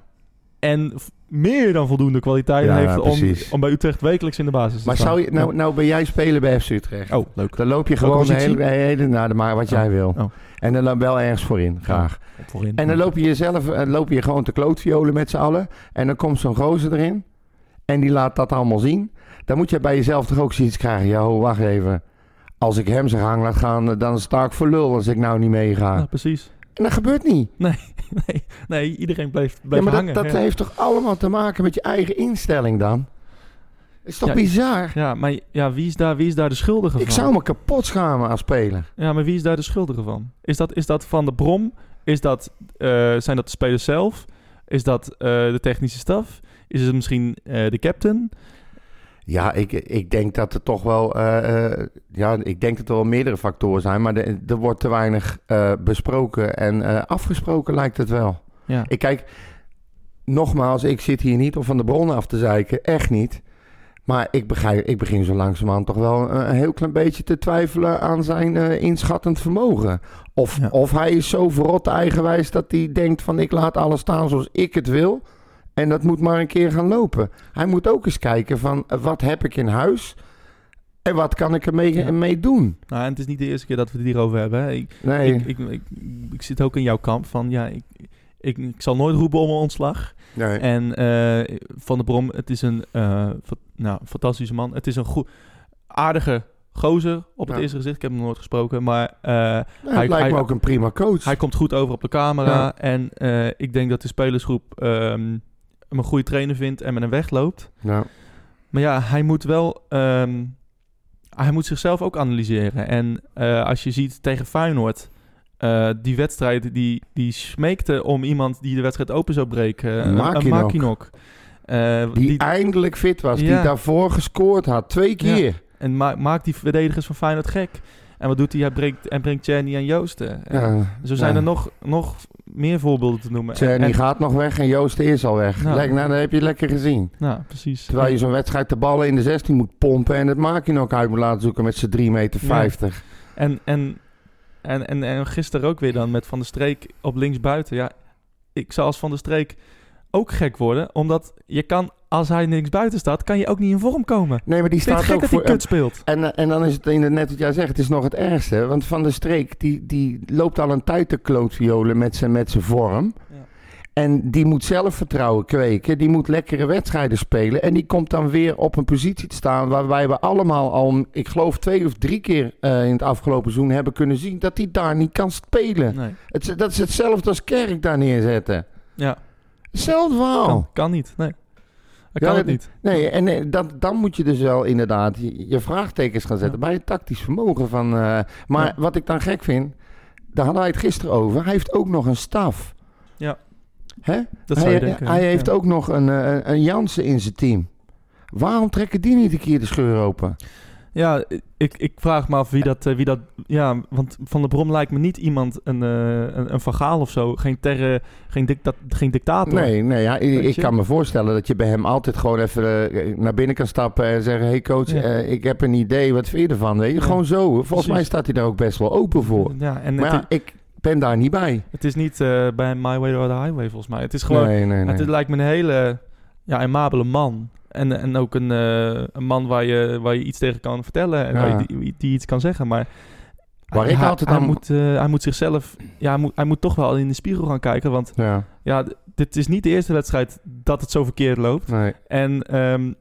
En meer dan voldoende kwaliteit Ja, heeft om, om bij Utrecht wekelijks in de basis te Maar staan. zou je, nou, nou ben jij spelen bij FC Utrecht. Oh, leuk. Dan loop je Welke gewoon de hele, hele naar de maar wat Oh, jij wil. oh. En dan wel ergens voorin, graag. Voorin. En dan loop je jezelf, eh, loop je gewoon te klootviolen met z'n allen. En dan komt zo'n gozer erin. En die laat dat allemaal zien. Dan moet je bij jezelf toch ook zoiets krijgen. Ja, ho, wacht even. Als ik hem zijn gang laat gaan, dan sta ik voor lul als ik nou niet meega. Ja, precies. En dat gebeurt niet. Nee, nee, iedereen Ja, bleef maar hangen. dat, dat ja. heeft toch allemaal te maken met je eigen instelling dan? Is toch Ja, bizar? ja, maar ja, wie, is daar, wie is daar de schuldige van? Ik zou me kapot schamen als speler. Ja, maar wie is daar de schuldige van? Is dat, is dat van de Brom? Is dat, eh, zijn dat de spelers zelf? Is dat eh, de technische staf? Is het misschien eh, de captain? Ja, ik, ik denk dat er toch wel. eh, eh, ja, ik denk dat er wel meerdere factoren zijn. Maar de- er wordt te weinig eh, besproken en afgesproken, lijkt het wel. Ja. Ik kijk, nogmaals, ik zit hier niet om van de bronnen af te zeiken. Echt niet. Maar ik, begrijp, ik begin zo langzamerhand toch wel een, heel klein beetje te twijfelen aan zijn inschattend vermogen. Of, Ja. of hij is zo verrot eigenwijs dat hij denkt van ik laat alles staan zoals ik het wil. En dat moet maar een keer gaan lopen. Hij moet ook eens kijken van wat heb ik in huis? En wat kan ik ermee Ja. mee doen? Nou, en het is niet de eerste keer dat we het hierover hebben. Hè. Ik, Nee, ik, ik, ik, ik zit ook in jouw kamp van, ja, ik, ik, ik zal nooit roepen om een ontslag. nee. En eh, Van der Brom, het is een eh, nou, fantastische man. Het is een goed, aardige gozer op het Ja. eerste gezicht. Ik heb hem nooit gesproken, maar eh, hij- lijkt me ook een prima coach. hij komt goed over op de camera. Ja. En ik denk dat de spelersgroep ehm, hem een goede trainer vindt en met hem wegloopt. Nou, Maar ja, hij moet wel... ehm, hij moet zichzelf ook analyseren. En eh, als je ziet tegen Feyenoord... eh, die wedstrijd, die, die smeekte om iemand die de wedstrijd open zou breken. Een- Een Makinok. Eh, die, die, eindelijk fit was, die Ja. daarvoor gescoord had. Twee keer. en ma maakt die verdedigers van Feyenoord gek. En wat doet hij? Hij brengt, en brengt Czerny en Joosten. En Ja. Zo zijn Ja. er nog, nog meer voorbeelden te noemen. Tjerni en- gaat nog weg en Joost is al weg. Nou. Lek, nou, dat heb je lekker gezien. Nou, precies. Terwijl je zo'n wedstrijd de ballen in de 16 moet pompen en het maak je nog uit moet laten zoeken met z'n 3,50 meter. Ja. 50. En, en, en, en, en gisteren ook weer dan met Van der Streek op linksbuiten. Ja, ik zou als Van der Streek ook gek worden. Omdat je kan, als hij niks buiten staat, kan je ook niet in vorm komen. Nee, maar die staat gek ook dat hij kut speelt. En, eh, en dan is het net wat jij zegt, het is nog het ergste. Want Van der Streek, die, die loopt al een tijd te klootviolen met zijn met zijn vorm. Ja. En die moet zelfvertrouwen kweken. Die moet lekkere wedstrijden spelen. En die komt dan weer op een positie te staan waarbij we allemaal al, ik geloof twee of drie keer eh, in het afgelopen seizoen hebben kunnen zien dat hij daar niet kan spelen. Nee. Het, dat is hetzelfde als Kerk daar neerzetten. Ja, Hetzelfde verhaal. kan, kan niet. Nee. Dat Ja, kan het dat- niet. Nee, en eh, dat, dan moet je dus wel inderdaad je, vraagtekens gaan zetten Ja. bij het tactisch vermogen van. eh, maar Ja. wat ik dan gek vind, daar hadden wij het gisteren over. Hij heeft ook nog een staf. Ja. Hè? Dat hij zou je denken. hij ja. heeft ook nog een, eh, een, een Jansen in zijn team. Waarom trekken die niet een keer de scheur open? Ja, ik, ik vraag me af wie dat, eh, wie dat... Ja, want Van der Brom lijkt me niet iemand, een, eh een, een of zo. Geen, terre, geen, dicta geen dictator. Nee, nee ja, ik, kan me voorstellen dat je bij hem altijd gewoon even eh, naar binnen kan stappen en zeggen: Hey coach, Ja. ik heb een idee, wat vind je ervan? Weet je? Ja. Gewoon zo. Volgens Precies. mij staat hij daar ook best wel open voor. Ja, en Maar ja, ik ben daar niet bij. Het is niet eh, bij My Way or the Highway volgens mij. Het is gewoon, nee, nee, nee. het lijkt me een hele ja, aimabele man. En, en ook een, eh, een man waar je, waar je iets tegen kan vertellen en Ja. waar je die, die iets kan zeggen. Maar Waar hij, ik altijd hij, aan- moet, eh, hij moet zichzelf, ja, hij moet, hij moet toch wel in de spiegel gaan kijken. Want Ja, dit is niet de eerste wedstrijd dat het zo verkeerd loopt. nee. En ehm,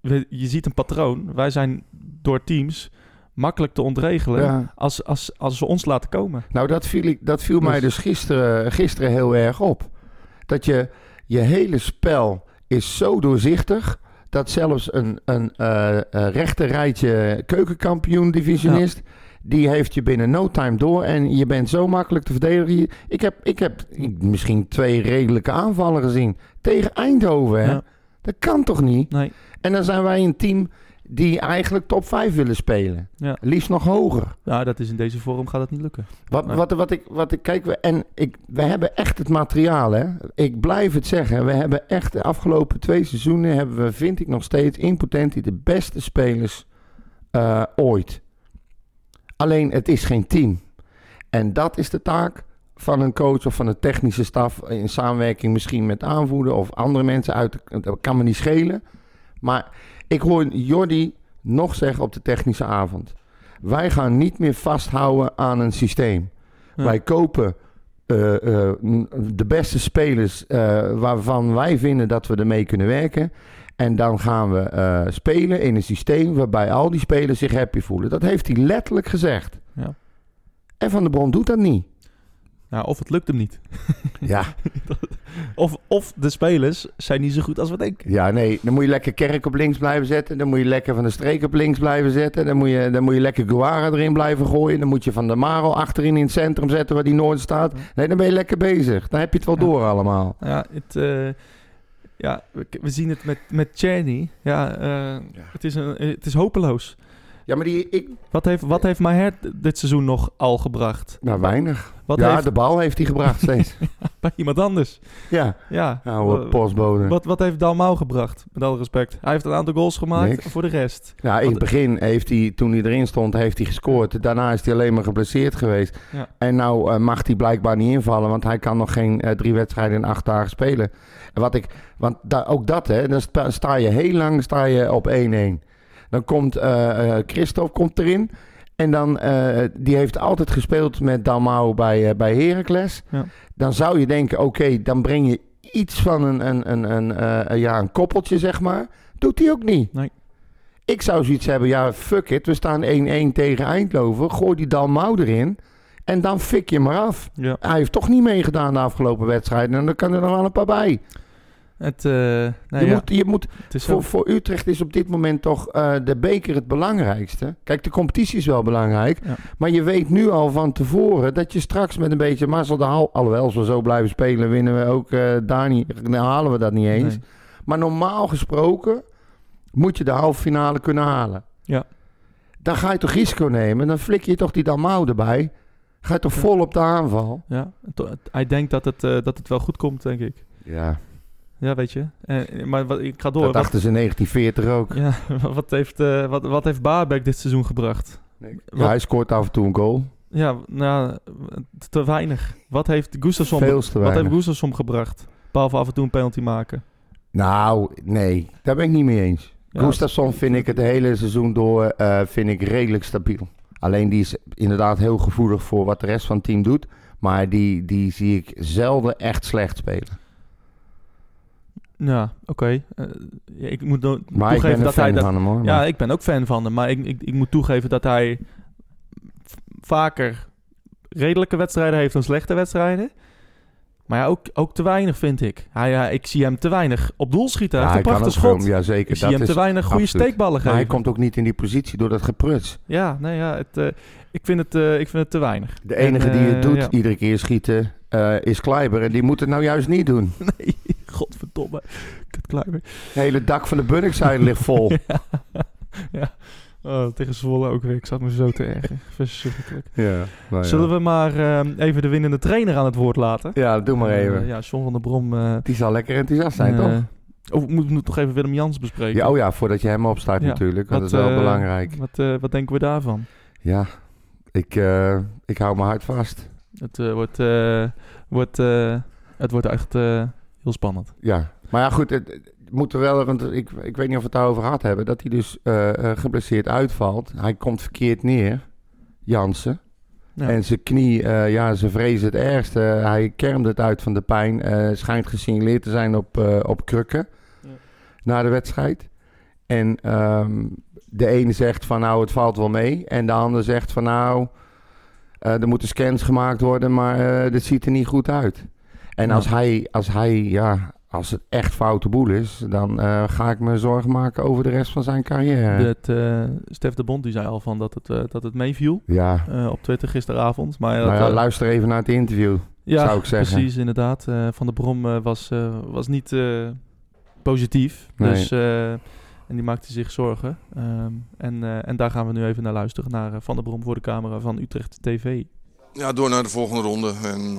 we- je ziet een patroon. Wij zijn door teams makkelijk te ontregelen Ja. als, als, als ze ons laten komen. Nou, dat viel, ik, dat viel Dus- mij dus gisteren, gisteren heel erg op. Dat je, je hele spel is zo doorzichtig... dat zelfs een, een eh, eh, rechter rijtje keukenkampioen-divisionist... die heeft je binnen no time door... en je bent zo makkelijk te verdedigen. Ik heb, ik heb misschien twee redelijke aanvallen gezien. Tegen Eindhoven, hè? Ja. Dat kan toch niet? Nee, En dan zijn wij een team die eigenlijk top 5 willen spelen. ja. Liefst nog hoger. ja, dat is in deze vorm gaat dat niet lukken. Wat, Nee. wat, wat, ik, wat ik kijk, we, en ik, we hebben echt het materiaal, hè. Ik blijf het zeggen. We hebben echt de afgelopen twee seizoenen, hebben we, vind ik nog steeds, in potentie de beste spelers eh, ooit. Alleen, het is geen team. En dat is de taak van een coach of van de technische staf, in samenwerking misschien met aanvoerder of andere mensen uit, de- dat kan me niet schelen. Maar ik hoor Jordi nog zeggen op de technische avond. Wij gaan niet meer vasthouden aan een systeem. Ja. Wij kopen eh, eh, de beste spelers eh, waarvan wij vinden dat we ermee kunnen werken. En dan gaan we spelen in een systeem waarbij al die spelers zich happy voelen. Dat heeft hij letterlijk gezegd. Ja. En Van der Bron doet dat niet. Ja, of het lukt hem niet. Ja, Of, of de spelers zijn niet zo goed als we denken. ja, nee. Dan moet je lekker Kerk op links blijven zetten. Dan moet je lekker Van de Streek op links blijven zetten. Dan moet je, dan moet je lekker Guara erin blijven gooien. Dan moet je Van der Maro achterin in het centrum zetten waar die nooit staat. Nee, dan ben je lekker bezig. Dan heb je het wel Ja. door allemaal. Ja, het, eh, ja we, zien het met, met Czerny. Ja, eh, Het, is een, het is hopeloos. Ja, maar die, ik, Wat heeft, wat heeft Maher dit seizoen nog al gebracht? nou weinig. Wat ja, heeft de bal heeft hij gebracht steeds. bij iemand anders? ja, Ja. oude Wa- postbode. Wat, wat heeft Dalmau gebracht? Met alle respect. Hij heeft een aantal goals gemaakt. Niks. Voor de rest. Ja, in het begin heeft hij, toen hij erin stond, heeft hij gescoord. Daarna is hij alleen maar geblesseerd geweest. Ja. En nou eh, mag hij blijkbaar niet invallen, want hij kan nog geen eh, drie wedstrijden in acht dagen spelen. En wat ik, want da, ook dat, hè, dan sta, sta je heel lang sta je op 1-1. Dan komt eh eh, Christophe komt erin. En dan, eh, die heeft altijd gespeeld met Dalmau bij, eh, bij Heracles. Ja. Dan zou je denken, oké, dan breng je iets van een, een, een, een, ja, een koppeltje, zeg maar. Doet hij ook niet. Nee. Ik zou zoiets hebben, ja, fuck it. We staan 1-1 tegen Eindhoven. Gooi die Dalmau erin. En dan fik je maar af. Ja. Hij heeft toch niet meegedaan de afgelopen wedstrijden. En dan kan er nog wel een paar bij. Het, eh, nou je, ja, moet, je moet voor, Utrecht is op dit moment toch eh, de beker het belangrijkste. Kijk, de competitie is wel belangrijk. Ja. Maar je weet nu al van tevoren dat je straks met een beetje mazzel de haal... Alhoewel, als we zo blijven spelen, winnen we ook eh, daar niet... Dan halen we dat niet eens. Nee. Maar normaal gesproken moet je de halve finale kunnen halen. Ja. Dan ga je toch risico nemen. Dan flik je toch die Dalmau erbij. Ga je toch Ja. vol op de aanval. Ja, hij denkt dat het, dat het wel goed komt, denk ik. Ja, Ja, weet je. Eh, maar wat, ik ga door. dat Wat, dachten ze in 1940 ook. ja, wat, heeft, eh wat, wat heeft Baarbek dit seizoen gebracht? Ja, Wat- hij scoort af en toe een goal. Ja, nou, te weinig. Wat heeft Gustafsson, Veel te wat heeft Gustafsson gebracht? Behalve af en toe een penalty maken. Nou, nee, daar ben ik niet mee eens. Ja, Gustafsson vind ik het hele seizoen door eh, vind ik redelijk stabiel. Alleen die is inderdaad heel gevoelig voor wat de rest van het team doet. Maar die, die zie ik zelden echt slecht spelen. Ja, oké. Eh, ja, ik moet no- Maar ik toegeven ben een dat hij dat... van hem hoor. Ja, ik ben ook fan van hem. Maar ik, ik, ik moet toegeven dat hij vaker redelijke wedstrijden heeft dan slechte wedstrijden. Maar ja, ook, ook te weinig vind ik. Hij, ik zie hem te weinig op doel schieten. Hij Ja, heeft een hij kan prachtig schot. ja, zeker. ik zie Dat hem te weinig goede absoluut. steekballen maar geven. hij komt ook niet in die positie door dat gepruts. Ja, nee, ja het, eh, ik, vind het, eh, ik vind het te weinig. De enige En, die het doet, ja. iedere keer schieten, is Kleiber. En die moet het nou juist niet doen. Nee, godverdomme. Het hele dak van de Bunnikzijde ligt vol. ja. Oh, tegen Zwolle ook weer. Ik zat me zo te ergen. Verschrikkelijk. Ja, nou ja. Zullen we maar ehm, even de winnende trainer aan het woord laten? Ja, doe maar even. Eh, ja, John van der Brom. eh, Die zal lekker enthousiast zijn, eh, toch? Of we moeten toch even Willem Jans bespreken? Ja, oh ja, voordat je hem opstart Ja, natuurlijk. Wat, dat is wel belangrijk. Wat, wat denken we daarvan? Ja, ik, ik hou mijn hart vast. Het, wordt, wordt, het wordt echt heel spannend. Ja, maar ja goed, het, het moet er wel, want ik, ik weet niet of we het daarover gehad hebben, dat hij dus eh, eh, geblesseerd uitvalt. Hij komt verkeerd neer, Jansen. Ja. En zijn knie, eh, ja, ze vrezen het ergste. Hij kermde het uit van de pijn. schijnt gesignaleerd te zijn op, op krukken Ja. na de wedstrijd. En ehm, de ene zegt van nou, het valt wel mee. En de ander zegt van nou, er moeten scans gemaakt worden, maar dit ziet er niet goed uit. En Ja. als hij, als hij, ja, als het echt foute boel is, dan eh, ga ik me zorgen maken over de rest van zijn carrière. Dat, eh, Stef de Bond die zei al van dat het, eh, dat het meeviel Ja, eh, op Twitter gisteravond. Maar nou dat, ja, luister even naar het interview. ja, zou ik zeggen. precies, inderdaad. Eh, van der Brom eh, was, eh, was niet eh, positief. Nee. Dus, eh, en die maakte zich zorgen. Ehm, en, eh, en daar gaan we nu even naar luisteren. Naar Van der Brom voor de camera van Utrecht TV. Ja, door naar de volgende ronde. En,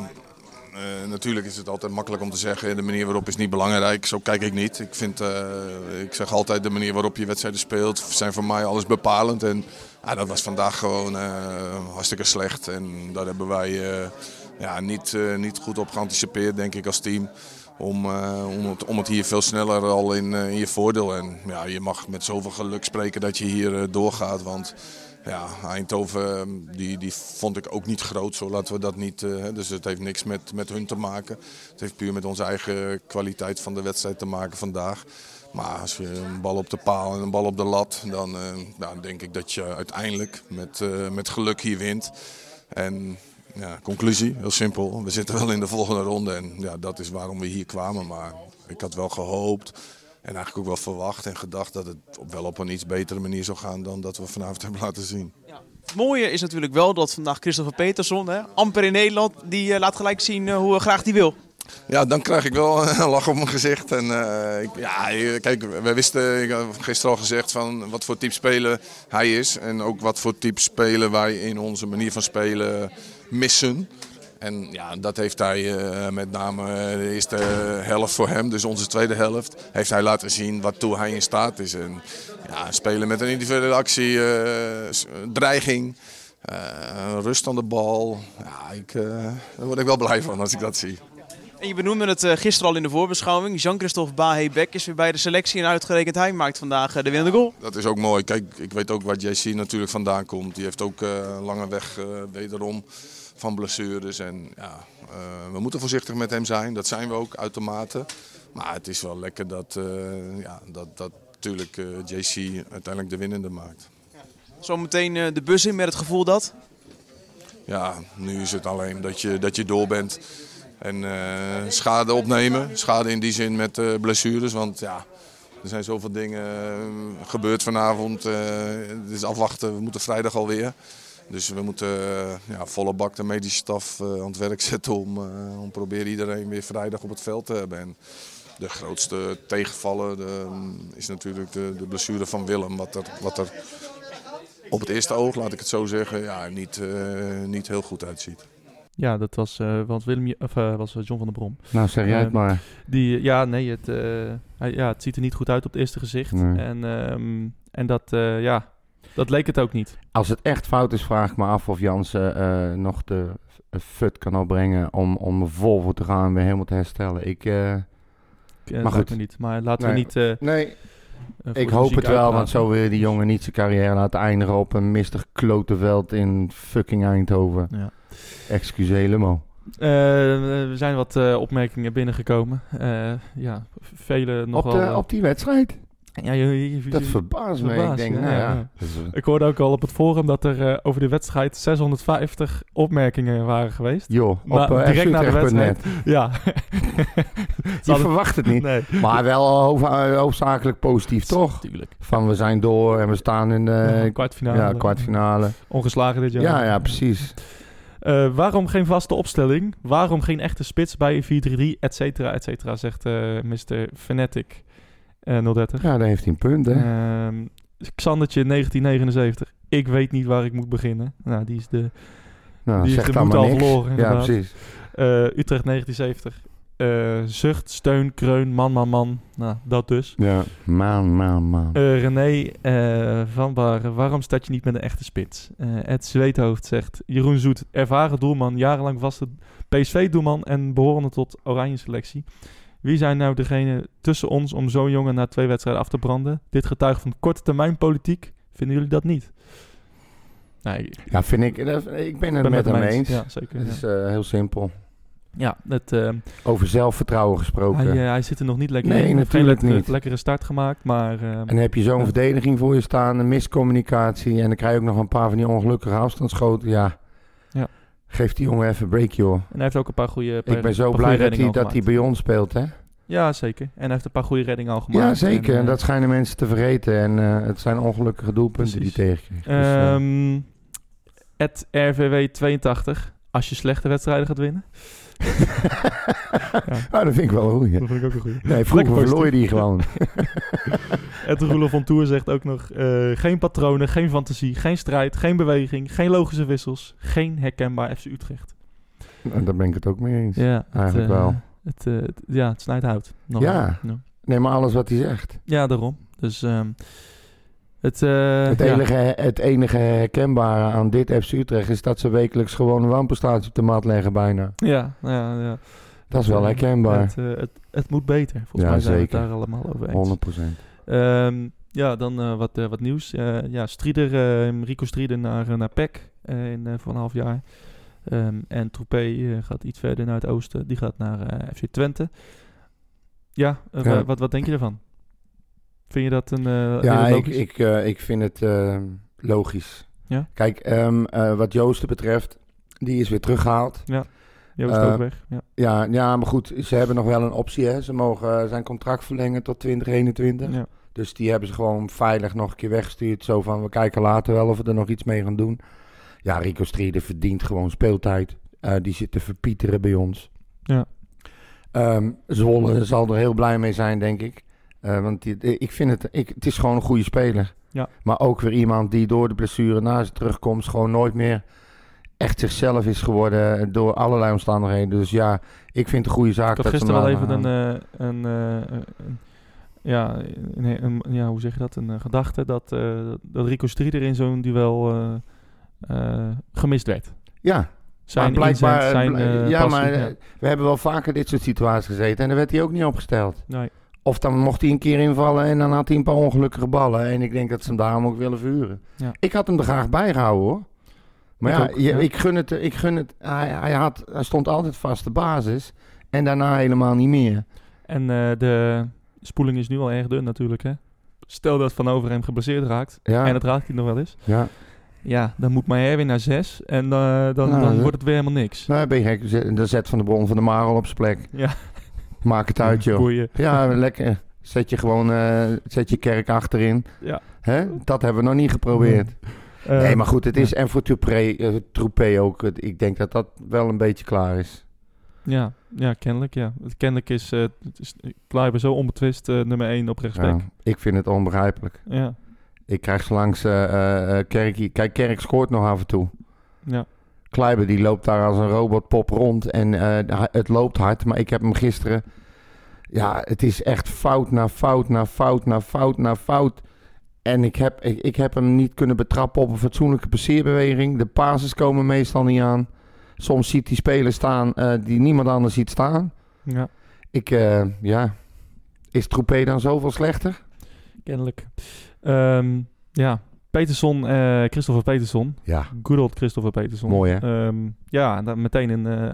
eh, natuurlijk is het altijd makkelijk om te zeggen, de manier waarop is niet belangrijk. Zo kijk ik niet. Ik, vind, eh, ik zeg altijd, de manier waarop je wedstrijden speelt, zijn voor mij alles bepalend. En ja, dat was vandaag gewoon eh, hartstikke slecht. En daar hebben wij ja, niet, niet goed op geanticipeerd, denk ik, als team. Om, om, het, om het hier veel sneller al in, in je voordeel. En ja, je mag met zoveel geluk spreken dat je hier doorgaat. Want ja, Eindhoven eh, die, die vond ik ook niet groot, zo laten we dat niet. eh, dus het heeft niks met, met hun te maken. Het heeft puur met onze eigen kwaliteit van de wedstrijd te maken vandaag. Maar als je een bal op de paal en een bal op de lat, dan eh, nou, denk ik dat je uiteindelijk met, eh, met geluk hier wint. En ja, conclusie, heel simpel. We zitten wel in de volgende ronde en ja, dat is waarom we hier kwamen. Maar ik had wel gehoopt en eigenlijk ook wel verwacht en gedacht dat het op, wel op een iets betere manier zou gaan dan dat we vanavond hebben laten zien. Het mooie is natuurlijk wel dat vandaag Christopher Peterson, hè, amper in Nederland, die eh, laat gelijk zien eh, hoe graag die wil. Ja, dan krijg ik wel een lach op mijn gezicht. En, eh, ik, ja, kijk, we wisten, ik had gisteren al gezegd van wat voor type speler hij is. En ook wat voor type speler wij in onze manier van spelen missen. En ja, dat heeft hij eh, met name de eerste helft voor hem, dus onze tweede helft, heeft hij laten zien waartoe hij in staat is. En ja, spelen met een individuele actie, eh, dreiging, eh, rust aan de bal. Ja, ik, eh, daar word ik wel blij van als ik dat zie. En je benoemde het gisteren al in de voorbeschouwing. Jean-Christophe Bahé-Beck is weer bij de selectie en uitgerekend hij maakt vandaag de winnende goal. Dat is ook mooi. Kijk, ik weet ook waar JC natuurlijk vandaan komt. Die heeft ook uh, lange weg wederom van blessures. En ja, we moeten voorzichtig met hem zijn. Dat zijn we ook uitermate. Maar het is wel lekker dat, ja, dat, dat natuurlijk JC uiteindelijk de winnende maakt. Zometeen de bus in met het gevoel dat? Ja, nu is het alleen dat je, dat je door bent. En schade opnemen. Schade in die zin met blessures. Want ja, er zijn zoveel dingen gebeurd vanavond. het is afwachten. We moeten vrijdag alweer. Dus we moeten ja, volle bak de medische staf aan het werk zetten om, om proberen iedereen weer vrijdag op het veld te hebben. En de grootste tegenvallen de, is natuurlijk de, de blessure van Willem. Wat er, wat er op het eerste oog, laat ik het zo zeggen, ja, niet, niet heel goed uitziet. Ja, dat was, uh, want Willem, of, uh, was John van der Brom. Nou, zeg jij het maar. Die, ja, nee, het, uh, ja, het ziet er niet goed uit op het eerste gezicht. Nee. En, um, en dat, ja, dat leek het ook niet. Als het echt fout is, vraag ik me af of Jansen nog de fut kan opbrengen om, om vol voor te gaan en weer helemaal te herstellen. Ik, maar goed. niet. Maar laten nee. we niet... nee. ik hoop het wel, want zo wil die jongen niet zijn carrière laten eindigen op een mistig klotenveld in fucking Eindhoven. Ja. Excuseer helemaal. Uh, er zijn wat uh, opmerkingen binnengekomen. Uh, ja, vele nogal... Op, de, op die wedstrijd? Ja, je, je, je, dat verbaast me. Ik denk, ja, nou ja. Ik hoorde ook al op het forum dat er over de wedstrijd 650 opmerkingen waren geweest. Joh, op Na, direct na de wedstrijd. Ja. je verwacht het niet. Nee. Maar wel hoofdzakelijk positief, toch? Tuurlijk. Van we zijn door en we staan in de ja, kwartfinale. Ja, kwartfinale. Ongeslagen dit jaar. Ja, ja, precies. Uh, waarom geen vaste opstelling? Waarom geen echte spits bij 4-3-3, et cetera, et cetera, zegt uh, Mr. Fanatic uh, 030. Ja, daar heeft hij een punt, hè. Uh, Xandertje 1979. Ik weet niet waar ik moet beginnen. Nou, die is de, nou, die is de moed al verloren. Ja, precies. Utrecht 1970. Uh, zucht, steun, kreun, man, man, man. Nou, dat dus. Ja, man, man, man. Uh, René van Baren, waarom staat je niet met een echte spits? Ed Zweethoofd zegt, Jeroen Zoet, ervaren doelman, jarenlang vaste PSV-doelman en behorende tot oranje selectie. Wie zijn nou degene tussen ons om zo'n jongen na twee wedstrijden af te branden? Dit getuigt van korte termijn politiek. Vinden jullie dat niet? Nee. Ja, vind ik. Ik ben het ben met hem eens. eens. Ja, zeker. Het is ja. heel simpel. Ja, het, uh, over zelfvertrouwen gesproken. Hij, uh, hij, zit er nog niet lekker nee, in. natuurlijk geen niet. lekkere start gemaakt, maar... Uh, en heb je zo'n verdediging voor je staan, een miscommunicatie... en dan krijg je ook nog een paar van die ongelukkige afstandsschoten. Ja. Geef die jongen even een break, joh. En hij heeft ook een paar goede... Ik ben zo blij dat hij, dat hij bij ons speelt, hè? Ja, zeker. En hij heeft een paar goede reddingen al gemaakt. Ja, zeker. En, en dat schijnen mensen te vergeten. En het zijn ongelukkige doelpunten precies. die tegenkrijgen. Um, het RVW82. Als je slechte wedstrijden gaat winnen. Ja. oh, dat vind ik wel goeie. Dat vind ik ook een goeie. Nee, vroeger verloor je die gewoon. Het Roelof van Tour zegt ook nog... Uh, geen patronen, geen fantasie, geen strijd, geen beweging... geen logische wissels, geen herkenbaar FC Utrecht. Nou, daar ben ik het ook mee eens. Ja, Eigenlijk het, uh, wel. Het, uh, het, ja, het snijdt hout. Nog ja. No. Nee, maar alles wat hij zegt. Ja, daarom. Dus... Um, het, uh, het, enige, ja. het enige herkenbare aan dit FC Utrecht is dat ze wekelijks gewoon een wanprestatie op de mat leggen bijna. Ja, ja, ja. Dat is wel herkenbaar. Het, uh, het, het, moet beter. Volgens ja, mij zijn zeker. we het daar allemaal over eens. 100%. Um, ja, dan uh, wat, wat nieuws. ja, Strieder, Rico Strieder naar, naar PEC in, voor een half jaar. Um, en Troepé gaat iets verder naar het oosten. Die gaat naar FC Twente. Ja, ja. Wat, wat denk je ervan? Vind je dat een uh, Ja, ik, ik, uh, ik vind het uh, logisch. Ja? Kijk, um, wat Joosten betreft, die is weer teruggehaald. Ja, Joost ook weg. Ja. Ja, ja, maar goed, ze hebben nog wel een optie. Hè. Ze mogen zijn contract verlengen tot 2021. Ja. Dus die hebben ze gewoon veilig nog een keer weggestuurd. Zo van, we kijken later wel of we er nog iets mee gaan doen. Ja, Rico Strieder verdient gewoon speeltijd. die zit te verpieteren bij ons. Ja. Um, Zwolle zal er heel blij mee zijn, denk ik. Uh, want die, ik vind het, ik, het is gewoon een goede speler. Ja. Maar ook weer iemand die door de blessure na zijn terugkomst gewoon nooit meer echt zichzelf is geworden door allerlei omstandigheden. Dus ja, ik vind het een goede zaak. Ik had gisteren wel even een, uh, een, uh, een, ja, een, een, ja, hoe zeg je dat? Een gedachte dat, dat Rico Strieder in zo'n duel gemist werd. Ja, zijn maar blijkbaar, zijn eh, ja, passie, maar ja. eh, we hebben wel vaker dit soort situaties gezeten en daar werd hij ook niet opgesteld. Nee. Of dan mocht hij een keer invallen en dan had hij een paar ongelukkige ballen. En ik denk dat ze hem daarom ook willen verhuren. Ja. Ik had hem er graag bij gehouden hoor. Maar ja, ook, je- ja. ik gun het. Ik gun het hij, hij, had, hij stond altijd vaste basis. En daarna helemaal niet meer. En eh, de spoeling is nu al erg dun natuurlijk, hè. Stel dat Van Overheem geblesseerd raakt, Ja, en dat raakt hij nog wel eens. ja. Ja, dan moet Maher weer naar zes en eh, dan, Nou, dan wordt het weer helemaal niks. Nou, ben je gek. De zet van de bron van de Marel op zijn plek. Ja. Maak het uit joh. Boeien. Ja, lekker. Zet je gewoon eh, zet je kerk achterin. Ja. Hè? Dat hebben we nog niet geprobeerd. Eh, nee, maar goed, het is. En voor Toupé, eh, Troepé ook. Ik denk dat dat wel een beetje klaar is. Ja, ja, kennelijk, ja. Kennelijk is, het is Kleiber zo onbetwist nummer 1 op rechtsback. Ja, ik vind het onbegrijpelijk. Ja, Ik krijg langs Kerk. Kijk, Kerk scoort nog af en toe. ja. Kleiber die loopt daar als een robotpop rond. En eh, het loopt hard. Maar ik heb hem gisteren. Ja, het is echt fout na fout na fout na fout na fout. En ik heb, ik, ik heb hem niet kunnen betrappen op een fatsoenlijke passeerbeweging. De passes komen meestal niet aan. Soms ziet hij spelers staan eh, die niemand anders ziet staan. ja, Ik, eh, ja. Is Troepé dan zoveel slechter? kennelijk. Ehm, ja, Peterson, eh Christopher Peterson. Ja, Good old Christopher Peterson. Mooi, hè? Ehm, ja, dan meteen een eh,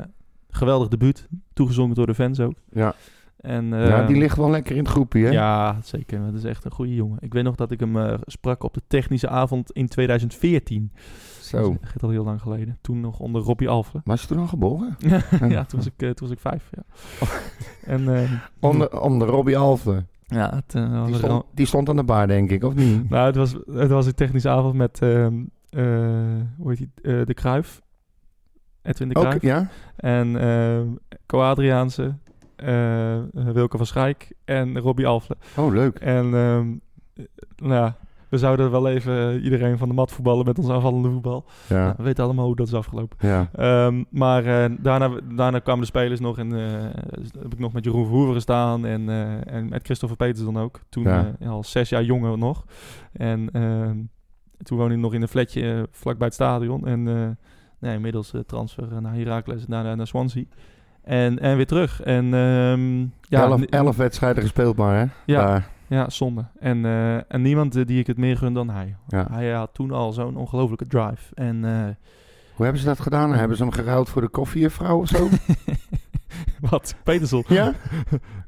geweldig debuut. Toegezongen door de fans ook. ja. En, ja die ligt wel lekker in het groepje, hè? Ja, zeker. Dat is echt een goede jongen. Ik weet nog dat ik hem eh, sprak op de technische avond in 2014. Zo. Dat is al heel lang geleden. Toen nog onder Robbie Alphen. Was je toen al geboren? ja, toen was ik, toen was ik vijf. Ja. En, eh, Onder, onder Robbie Alphen. Ja, het, eh, was Die stond, ram- die stond aan de bar, denk ik, of niet? Nou, het was, het was een technische avond met, ehm, eh, hoe heet die, Eh, de Kruif. Edwin de Kruif. ja? En ehm Co Adriaanse, eh, Wilke van Schijk en Robbie Alphen. Oh, leuk. En ehm, eh, nou ja, we zouden wel even iedereen van de mat voetballen met ons aanvallende voetbal. Nou, Ja, we weten allemaal hoe dat is afgelopen. ja. Ehm, maar eh, daarna, daarna kwamen de spelers nog en eh, heb ik nog met Jeroen Verhoeven gestaan en, eh, en met Christopher Peters dan ook. Toen Ja. eh, al zes jaar jonger nog. En ehm, toen woonde ik nog in een flatje eh, vlakbij het stadion. En eh, nee, inmiddels eh, transfer eh, naar Heracles en naar, naar Swansea. En, en weer terug. En ehm, ja, elf, elf wedstrijden gespeeld maar, hè? Ja. Daar. Ja, zonde. En, eh, en niemand eh, die ik het meer gun dan hij. Ja. Hij had toen al zo'n ongelofelijke drive. En eh, Hoe hebben ze dat gedaan? Hebben ze hem geruild voor de koffiejuffrouw of zo? wat? Peterson? ja?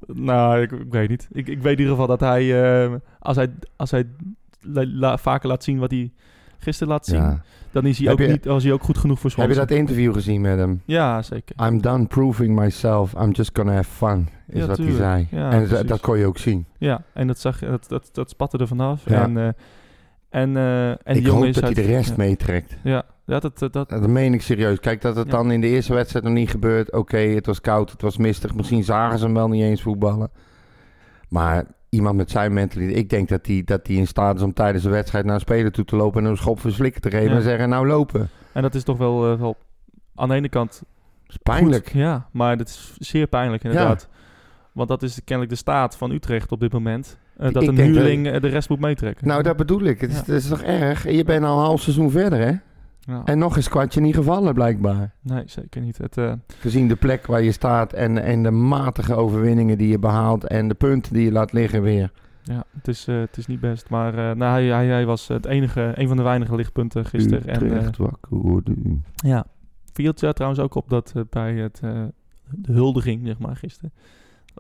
Nou, ik, ik weet niet. Ik, ik weet in ieder geval dat hij, eh, als hij, als hij la- la- vaker laat zien wat hij gisteren laat zien, ja. Dan is hij, Heb ook je- niet, was hij ook goed genoeg voor Heb je Swansea. dat interview gezien met hem? Ja, zeker. I'm done proving myself. I'm just gonna have fun. Is Ja, wat tuurlijk. hij zei. Ja, en dat, precies. dat kon je ook zien. Ja, en dat, zag, je- dat, dat, dat spatte er vanaf. Ja. En, eh, en, eh, en ik hoop dat hij de rest ja. meetrekt. Ja, ja dat, dat, dat, Dat meen ik serieus. Kijk, dat het Ja. dan in de eerste wedstrijd nog niet gebeurt. Oké, het was koud, het was mistig. Misschien zagen ze hem wel niet eens voetballen. Maar iemand met zijn mentaliteit... Ik denk dat hij dat die in staat is om tijdens de wedstrijd naar een speler toe te lopen... en een schop flikker te geven Ja. en zeggen... Nou, lopen. en dat is toch wel, wel aan de ene kant is pijnlijk. Goed, ja, maar dat is zeer pijnlijk inderdaad. Want dat is kennelijk de staat van Utrecht op dit moment. eh, dat Ik een dat- huurling eh, de rest moet meetrekken. Nou, dat bedoel ik. Het is, Ja. het is toch erg? Je bent al een half seizoen verder, hè? Ja. En nog eens kwartje niet gevallen, blijkbaar. Nee, zeker niet. Het, eh, Gezien de plek waar je staat en, en de matige overwinningen die je behaalt... en de punten die je laat liggen weer. ja, het, is, eh, het is niet best. Maar eh, nou, hij, hij, hij was het enige, een van de weinige lichtpunten gisteren. En, wakker worden. ja, viel het trouwens ook op dat bij het, de huldiging, zeg maar, gisteren...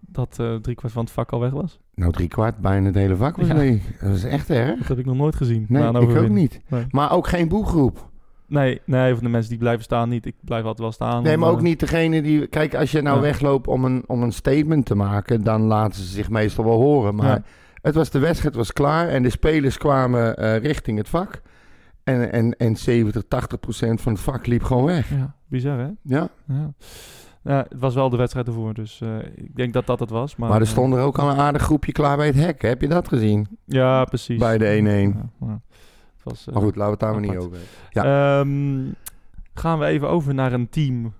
dat eh driekwart van het vak al weg was. Nou, drie kwart, bijna het hele vak was Ja. leeg. Dat is echt erg. Dat heb ik nog nooit gezien. Nee, ik ook niet. Nee. Maar ook geen boegroep. Nee, nee, van de mensen die blijven staan niet. Ik blijf altijd wel staan. Nee, maar ook niet degene die... Kijk, als je nou Ja. wegloopt om een, om een statement te maken... dan laten ze zich meestal wel horen. Maar Ja. het was, de wedstrijd was klaar en de spelers kwamen eh, richting het vak. En, en, en 70, 80 procent van het vak liep gewoon weg. Ja, bizar hè? Ja, Ja. Ja, het was wel de wedstrijd ervoor, dus eh, ik denk dat dat het was. Maar, maar er eh, stond er ook al een aardig groepje klaar bij het hek. Heb je dat gezien? ja, precies. Bij de 1-1. Ja, was, eh, Maar goed, laten we het daar maar niet over hebben. ehm, gaan we even over naar een team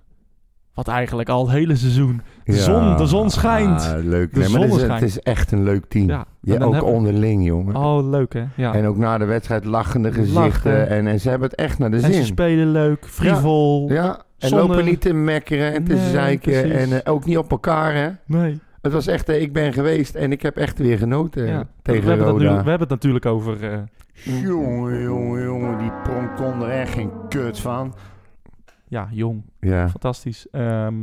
wat eigenlijk al het hele seizoen... De, zon, de zon schijnt. Ah, leuk. De nee, zon is, schijnt. het is echt een leuk team. Ja, Ja, en ook hebben- onderling, jongen. Oh, leuk hè? Ja. En ook na de wedstrijd lachende gezichten. Lachen. En, en ze hebben het echt naar de En ze zin. spelen leuk, frivol. Ja, En Zonder- lopen niet te mekkeren en te Nee, zeiken. precies. En eh, ook niet op elkaar, hè. Nee. Het was echt, eh, ik ben geweest en ik heb echt weer genoten Ja. tegen we, hebben nu, we hebben het natuurlijk over... Jongen, jongen, jongen, die pronk kon er echt geen kut van. ja, jong. Ja, Fantastisch. Ehm,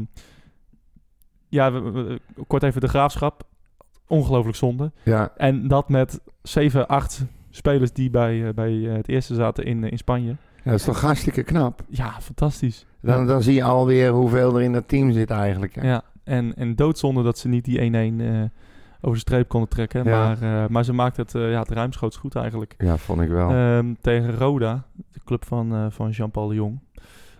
ja, we- we- kort even de graafschap. Ongelooflijk zonde. ja, En dat met 7, 8 spelers die bij, eh, bij eh, het eerste zaten in, eh, in Spanje. ja, dat is toch hartstikke knap. Ja, fantastisch. Dan, dan zie je alweer hoeveel er in dat team zit eigenlijk. Ja, en, en doodzonde dat ze niet die 1-1 eh, over de streep konden trekken. Ja. Maar, eh, maar ze maakte het, eh, ja, het ruimschoots goed eigenlijk. Ja, vond ik wel. Ehm, tegen Roda, de club van, eh, van Jean-Paul de Jong.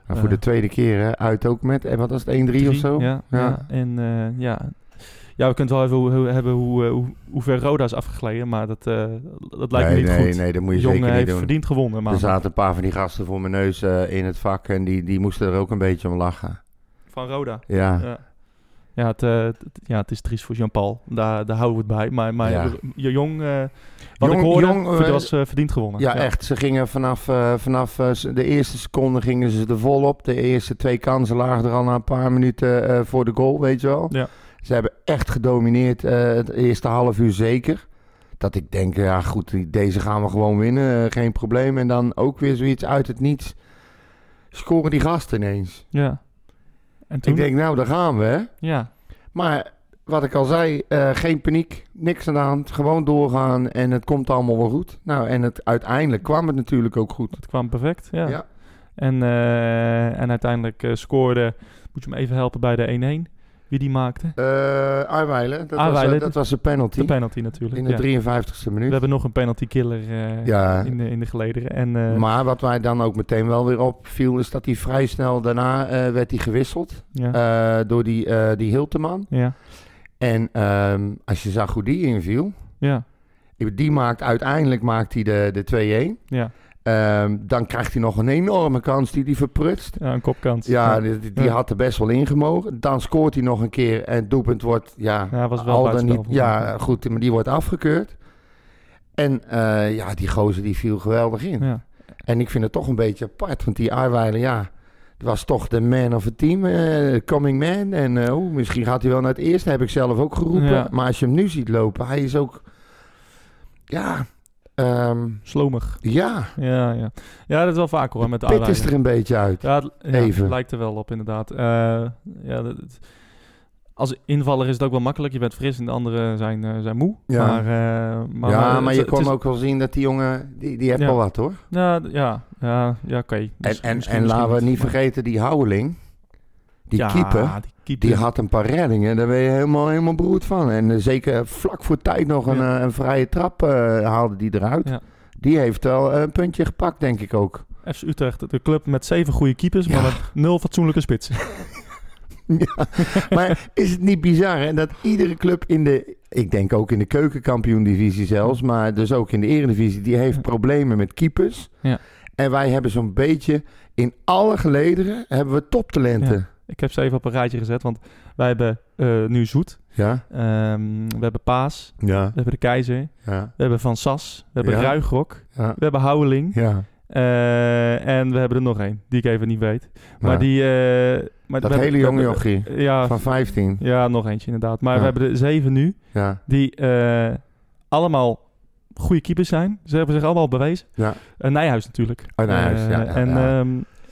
Maar voor de tweede keer hè, uit ook met, en wat was het, 1-3 of zo? Ja, en ja. ja, we kunnen het wel even hebben hoe, hoe, hoe ver Roda is afgegleden, maar dat, dat lijkt me niet nee, goed. nee, dat moet je Jong zeker niet heeft doen. verdiend gewonnen, maar Er zaten een paar van die gasten voor mijn neus in het vak en die, die moesten er ook een beetje om lachen. van Roda. Ja, Ja. Ja, het, eh, het- ja, het is triest voor Jean-Paul. Daar, daar houden we het bij. Maar, maar Ja. je jong, eh, wat Jong- ik hoorde, Jong, eh, was eh, verdiend gewonnen. ja, echt. Ze gingen vanaf, vanaf de eerste seconde gingen ze er vol op. De eerste twee kansen lagen er al na een paar minuten voor de goal, weet je wel. Ja. Ze hebben echt gedomineerd het eerste half uur zeker. Dat ik denk, ja goed, deze gaan we gewoon winnen, geen probleem. En dan ook weer zoiets uit het niets. Scoren die gasten ineens. Ja. En toen? Ik denk, nou, daar gaan we, hè. ja. Maar wat ik al zei, eh, geen paniek, niks aan de hand. Gewoon doorgaan en het komt allemaal wel goed. Nou, en het, uiteindelijk kwam het natuurlijk ook goed. Het kwam perfect. Ja. Ja. En, eh, en uiteindelijk eh, scoorde, moet je me even helpen bij de 1-1. Wie die maakte? Eh Arweiler, dat, was, eh, dat was een penalty. De penalty natuurlijk. in ja. de 53ste We minuut. hebben nog een penalty killer eh, Ja. in, de, in de gelederen. En, Maar wat mij dan ook meteen wel weer opviel, is dat hij vrij snel daarna werd hij gewisseld ja. door die, die Hilteman. ja. En ehm, als je zag hoe die inviel, Ja. die maakt uiteindelijk maakt hij de, de 2-1. Ja. Ehm, dan krijgt hij nog een enorme kans die hij verprutst. ja, een kopkans. Ja, ja. die, die- Ja. had er best wel ingemogen. Dan scoort hij nog een keer en het doelpunt wordt, ja, Ja, was wel al dan niet. Ja, goed, maar die wordt afgekeurd. En eh, ja, die gozer die viel geweldig in. Ja. En ik vind het toch een beetje apart, want die Arweiler, ja, was toch de man of het team, eh, coming man. En oh, misschien gaat hij wel naar het eerste, heb ik zelf ook geroepen. Maar als je hem nu ziet lopen, hij is ook, ja, ehm, Slomig. ja, Ja, ja. ja, dat is wel vaker hoor, met de pit is er een beetje uit. Ja, het, ja, Even. het lijkt er wel op inderdaad. Eh, ja, dat- als invaller is het ook wel makkelijk. Je bent fris en de anderen zijn, eh, zijn moe. Ja. Maar, eh, maar, ja, maar je kon is- ook wel zien dat die jongen, die, die heeft Ja. wel wat hoor. Ja, ja, ja, ja oké. En, Dus en, misschien- en laten we niet vergeten, die Houweling, die ja, keeper, die keeper. die had een paar reddingen. Daar ben je helemaal, helemaal beroerd van. En eh, zeker vlak voor tijd nog een, Ja. eh, een vrije trap eh, haalde die eruit. Ja. Die heeft wel een puntje gepakt, denk ik ook. FC Utrecht, de club met zeven goede keepers, maar met nul fatsoenlijke spitsen. ja. Maar is het niet bizar hè, dat iedere club in de... Ik denk ook in de keukenkampioen-divisie zelfs, maar dus ook in de eredivisie... die heeft problemen met keepers. Ja. En wij hebben zo'n beetje... In alle gelederen hebben we toptalenten. Ik heb ze even op een rijtje gezet, want wij hebben eh, nu Zoet. Ja, Ehm, we hebben Paas. ja, We hebben de Keizer. ja, We hebben Van Sas. We hebben Ja. Ruigrok. ja. We hebben Houweling. ja. Eh, en we hebben er nog één, die ik even niet weet. Maar Ja. die... eh, maar Dat hele jonge jochie Ja, van 15. ja, nog eentje inderdaad. Maar Ja. we hebben er zeven nu, Ja, die allemaal goede keepers zijn. Ze hebben zich allemaal bewezen. ja. Uh, Nijhuis natuurlijk. Oh, Nijhuis, ja, en, ja.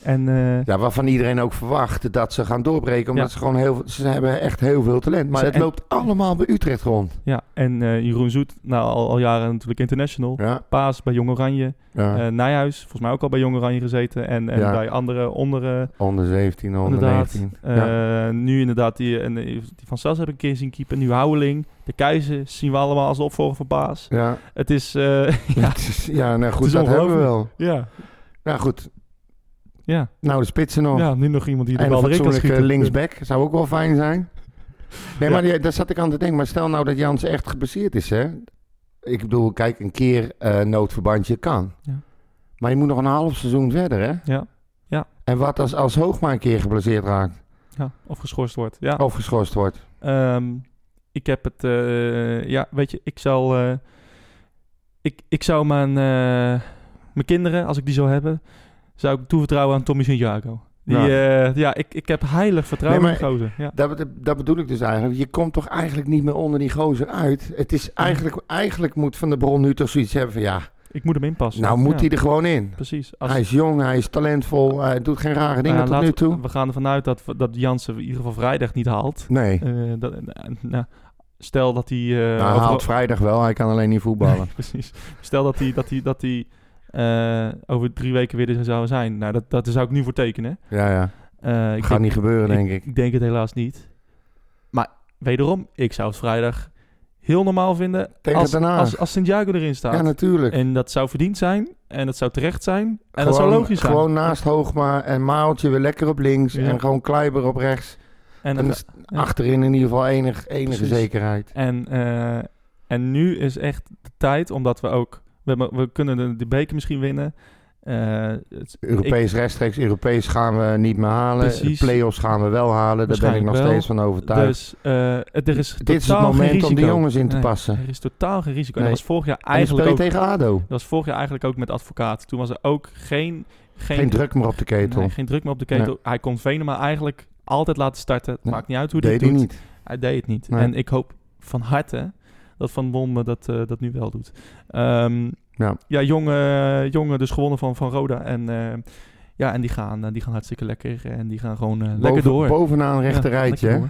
En eh, Ja, waarvan iedereen ook verwacht dat ze gaan doorbreken. Omdat Ja. ze gewoon heel ze hebben echt heel veel talent. Maar Ze- het en- loopt allemaal bij Utrecht rond. ja, en eh, Jeroen Zoet, nou, al, al jaren natuurlijk international. Ja, Paas bij Jong Oranje. ja. Eh, Nijhuis, volgens mij ook al bij Jong Oranje gezeten. En, en Ja. bij andere onder... onder 17, onder inderdaad. 19. Eh, ja. Nu inderdaad, die, en, die van Sas heb ik een keer zien keeper. Nu Houweling. De Keizer zien we allemaal als de opvolger van Paas. Ja, Het is... ja, ja nou goed, dat hebben we wel. ja, Nou goed, ja. nou de spitsen nog. ja, nu nog iemand die de en bal erin kan schieten. linksback zou ook wel fijn zijn. Nee, Ja. maar die- daar zat ik aan te denken. Maar stel nou dat Jans echt geblesseerd is, hè. Ik bedoel, kijk, een keer eh noodverbandje kan. Ja. Maar je moet nog een half seizoen verder, hè. Ja, ja, En wat als, als Hoogma een keer geblesseerd raakt? ja. Of geschorst wordt. Ja. Of geschorst wordt? Ehm, ik heb het, eh, ja, weet je, ik zal, eh, ik, ik zou mijn, mijn kinderen, als ik die zou hebben, zou ik toevertrouwen aan Tommy Santiago. Die, Ja. ja ik, ik heb heilig vertrouwen Nee, in die gozer. Ja. Dat, dat bedoel ik dus eigenlijk. Je komt toch eigenlijk niet meer onder die gozer uit. Het is eigenlijk, eigenlijk moet Van der Bron nu toch zoiets hebben van ja, Ik moet hem inpassen. nou moet Ja, hij er gewoon in. Precies. Als, Hij is jong, hij is talentvol, hij doet geen rare dingen nou tot nu toe. We gaan ervan uit dat, dat Jansen in ieder geval vrijdag niet haalt. Nee, Eh, dat, eh, nou, stel dat hij... eh, nou, hij haalt vrijdag wel, hij kan alleen niet voetballen. Nee, precies. Stel dat hij, dat hij, dat hij eh, over drie weken weer er zou zijn. Nou, dat, dat zou ik nu voor tekenen. Ja, ja. Eh, ik Gaat denk, niet gebeuren, denk ik. Ik denk het helaas niet. Maar wederom, ik zou het vrijdag heel normaal vinden Tegen als, als, als Santiago erin staat. Ja, natuurlijk. en dat zou verdiend zijn. En dat zou terecht zijn. En dat zou logisch zijn. Gewoon naast Hoogma en Maaltje weer lekker op links. Ja. En gewoon Kleiber op rechts. en, achterin in ieder geval enig, enige Precies. zekerheid. en, eh, en nu is echt de tijd, omdat we ook... We, we kunnen de, de beker misschien winnen. Eh, het- Europees rechtstreeks, Europees gaan we niet meer halen. Precies. Play-offs gaan we wel halen. Daar ben ik nog wel. steeds van overtuigd. Dus eh, het- er is Dit is het moment om de jongens in te Nee, passen. Er is totaal geen risico. En dat was vorig jaar eigenlijk ook... tegen ADO. Dat was vorig jaar eigenlijk ook met advocaat. Toen was er ook geen... Geen, Geen druk meer op de ketel. nee, geen druk meer op de ketel. Hij kon Venema eigenlijk altijd laten starten. Het maakt niet uit hoe hij Deed het hij doet. niet. Hij deed het niet. En ik hoop van harte dat Van Bommel dat, eh, dat nu wel doet. Ehm, Ja. ja, jonge, jonge dus gewonnen van, van Roda. En, eh, ja, en die gaan, eh, die gaan hartstikke lekker. En die gaan gewoon lekker door. Bovenaan rechter Ja, rijtje.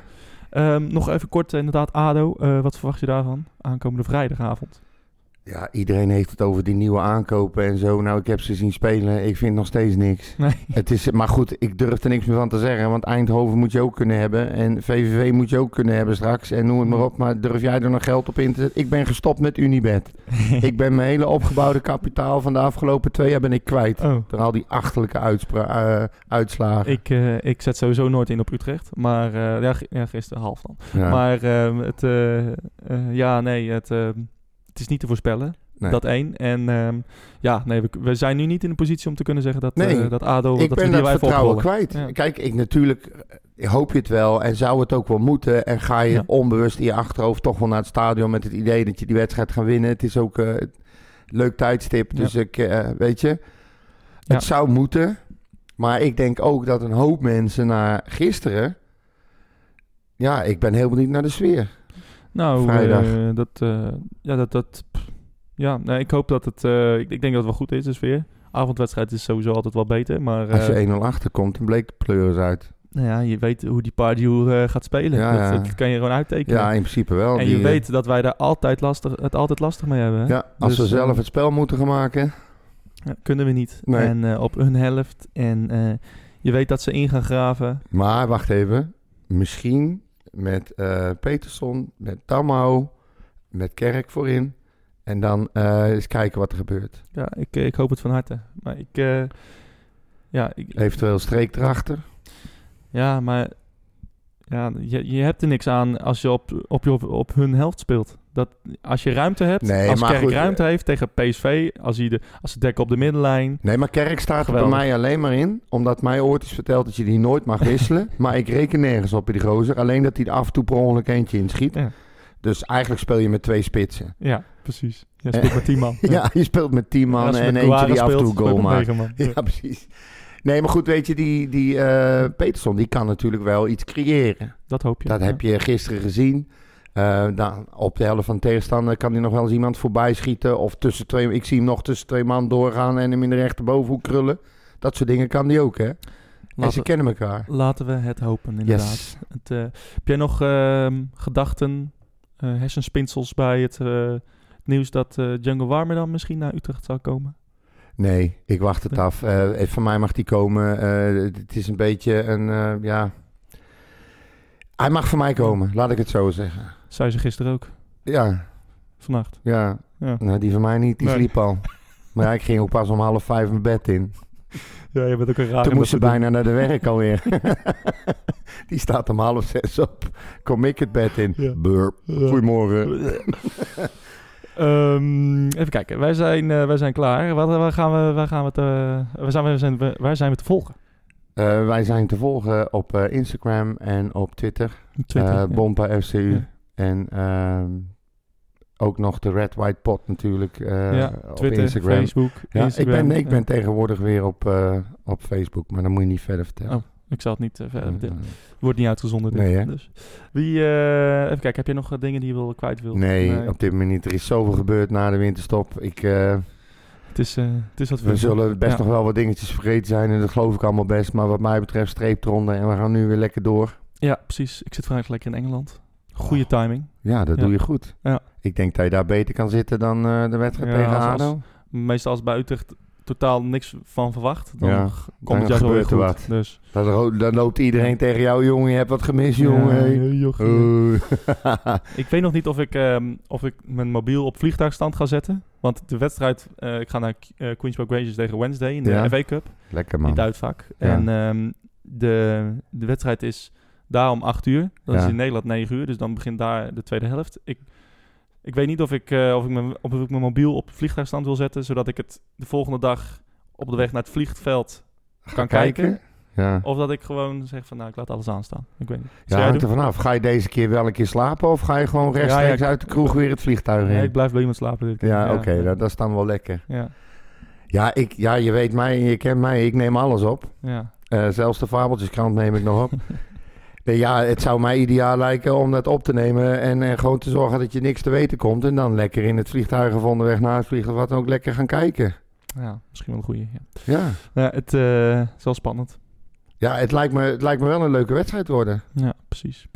Ehm, nog even kort, inderdaad, ADO. Wat verwacht je daarvan? Aankomende vrijdagavond. Ja, iedereen heeft het over die nieuwe aankopen en zo. Nou, ik heb ze zien spelen. Ik vind nog steeds niks. Nee. Het is, maar goed, ik durf er niks meer van te zeggen. Want Eindhoven moet je ook kunnen hebben. En VVV moet je ook kunnen hebben straks. En noem het maar op. Maar durf jij er nog geld op in te zetten? Ik ben gestopt met Unibet. ik ben mijn hele opgebouwde kapitaal van de afgelopen twee jaar ben ik kwijt. Oh. Door al die achterlijke eh, uitslagen. Ik, eh, ik zet sowieso nooit in op Utrecht. Maar eh, ja, gisteren half dan. Ja, Maar ehm, het, ja, nee, het, ehm, het is niet te voorspellen. nee. Dat één. En ehm, ja, nee, we, we zijn nu niet in de positie om te kunnen zeggen dat, Nee, eh, dat ADO... ik dat ben we dat die vertrouwen kwijt. Ja. Kijk, ik natuurlijk eh, hoop je het wel en zou het ook wel moeten. En ga je Ja. onbewust in je achterhoofd toch wel naar het stadion met het idee dat je die wedstrijd gaat winnen. Het is ook eh, een leuk tijdstip, dus ik, eh, weet je, het Ja. zou moeten. Maar ik denk ook dat een hoop mensen na gisteren, ja, ik ben heel benieuwd naar de sfeer. Nou, Vrijdag. eh, dat, eh, ja, dat, dat, pff, ja, nee, ik hoop dat het, eh, ik, ik denk dat het wel goed is, de sfeer. Avondwedstrijd is sowieso altijd wel beter, maar Als je 1-0 achterkomt, dan bleek de pleuris uit. nou ja, je weet hoe die Pardew eh gaat spelen. Ja, dat, ja. dat kan je gewoon uittekenen. Ja, in principe wel. en Die, je weet dat wij daar altijd lastig, het altijd lastig mee hebben. hè? ja, als Dus, we zelf het spel moeten gaan maken. Ja, kunnen we niet. Nee. En op hun helft. En je weet dat ze in gaan graven. Maar wacht even. Misschien met eh Peterson, met Tamau, met Kerk voorin. En dan eh, eens kijken wat er gebeurt. Ja, ik, eh, ik hoop het van harte. Maar ik... ja, ik, Eventueel streek erachter. ja, maar... Ja, je, je hebt er niks aan als je op, op, je op, op hun helft speelt. Dat, als je ruimte hebt, Nee, als Kerk goed, ruimte heeft tegen PSV, als, hij de, als ze dekken op de middenlijn. Nee, maar Kerk staat er bij mij alleen maar in. Omdat mij ooit is verteld dat je die nooit mag wisselen. maar ik reken nergens op bij die gozer. Alleen dat hij er af en toe per ongeluk eentje inschiet. Ja, Dus eigenlijk speel je met twee spitsen. ja precies. Je speelt met 10 man. Ja, je speelt met tien man en met eentje die af en toe goal maakt. Ja, precies. Nee, maar goed, weet je, die, die eh, Peterson, die kan natuurlijk wel iets creëren. Dat hoop je. Dat ja. heb je gisteren gezien. Eh, dan, op de helft van de tegenstander kan hij nog wel eens iemand voorbij schieten. Of tussen twee, ik zie hem nog tussen twee man doorgaan en hem in de rechterbovenhoek krullen. Dat soort dingen kan hij ook, hè? En ze kennen elkaar. laten we het hopen, inderdaad. Yes. Het, eh, heb jij nog ehm, gedachten, eh, hersenspinsels bij het nieuws dat Django Warmer dan misschien naar Utrecht zou komen? Nee, ik wacht het Nee. af. Van mij mag die komen. Het is een beetje een, ja... Hij mag van mij komen, laat ik het zo zeggen. Zei ze gisteren ook, Ja, vannacht. ja. Ja, Nou, die van mij niet, die Nee. sliep al. Maar ja, ik ging ook pas om half vijf mijn bed in. ja je bent ook een raar. Toen moest ze bijna naar de werk alweer. die staat om half zes op. Kom ik het bed in. Ja. Burp. Goedemorgen. Ehm, even kijken, wij zijn, eh, wij zijn klaar. Wat, waar, gaan we, waar, gaan we te, waar, zijn we, zijn we- waar zijn we te volgen? Eh, wij zijn te volgen op eh, Instagram en op Twitter. Twitter. Ja. Bompa FCU. Ja. En ehm, ook nog de Red White Pot natuurlijk ja, op Twitter, Instagram. Facebook, ja, Instagram. ik ben, ik ben tegenwoordig weer op, op Facebook, maar dan moet je niet verder vertellen. Oh, Ik zal het niet verder vertellen. Wordt niet uitgezonden. dit. Nee? Dus. Wie, even kijken, heb je nog dingen die je wil kwijt wil? nee, op dit moment niet. Er is zoveel gebeurd na de winterstop. Ik, Het is, eh, het is wat we zullen best Ja. nog wel wat dingetjes vergeten zijn en dat geloof ik allemaal best. Maar wat mij betreft streep eronder en we gaan nu weer lekker door. Ja, precies. Ik zit vandaag lekker in Engeland. Goede Oh. timing. Ja, dat Ja. doe je goed. Ja. Ik denk dat je daar beter kan zitten dan eh, de wedstrijd tegen als- ADO. Meestal als bij Utrecht totaal niks van verwacht, dan Ja, komt het juist wel weer er goed. wat. Dus. Dan, dan loopt iedereen tegen jou, jongen, je hebt wat gemist, jongen. Ja, Oh. Ik weet nog niet of ik, ehm, of ik mijn mobiel op vliegtuigstand ga zetten. Want de wedstrijd, eh, ik ga naar eh, Queens Park Rangers tegen Wednesday in de Ja. FA Cup. Lekker man. vaak. Ja. En ehm, de, de wedstrijd is daar om 8 uur. Dan is in Nederland 9 uur. Dus dan begint daar de tweede helft. Ik, ik weet niet of ik, eh, of, ik mijn, of ik mijn mobiel op vliegtuigstand wil zetten. Zodat ik het de volgende dag op de weg naar het vliegveld kan kijken. Ja. Of dat ik gewoon zeg van nou, ik laat alles aanstaan. Ik weet niet. Ja, hangt er vanaf. Ga je deze keer wel een keer slapen of ga je gewoon rechtstreeks Ja, ja, ik- uit de kroeg weer het vliegtuig in? Nee, ik blijf bij iemand slapen. dit keer. ja, oké, dat, dat is dan wel lekker. Ja, Ja, ik, ja, je weet mij, je kent mij, ik neem alles op. ja. Eh, zelfs de Fabeltjeskrant neem ik nog op. Nee, ja, het zou mij ideaal lijken om dat op te nemen en, en gewoon te zorgen dat je niks te weten komt. En dan lekker in het vliegtuig of onderweg naar het vliegtuig wat dan ook lekker gaan kijken. ja, misschien wel een goeie. Ja, Ja, ja het eh, is wel spannend. Ja het, lijkt me, het lijkt me wel een leuke wedstrijd worden. Ja, precies.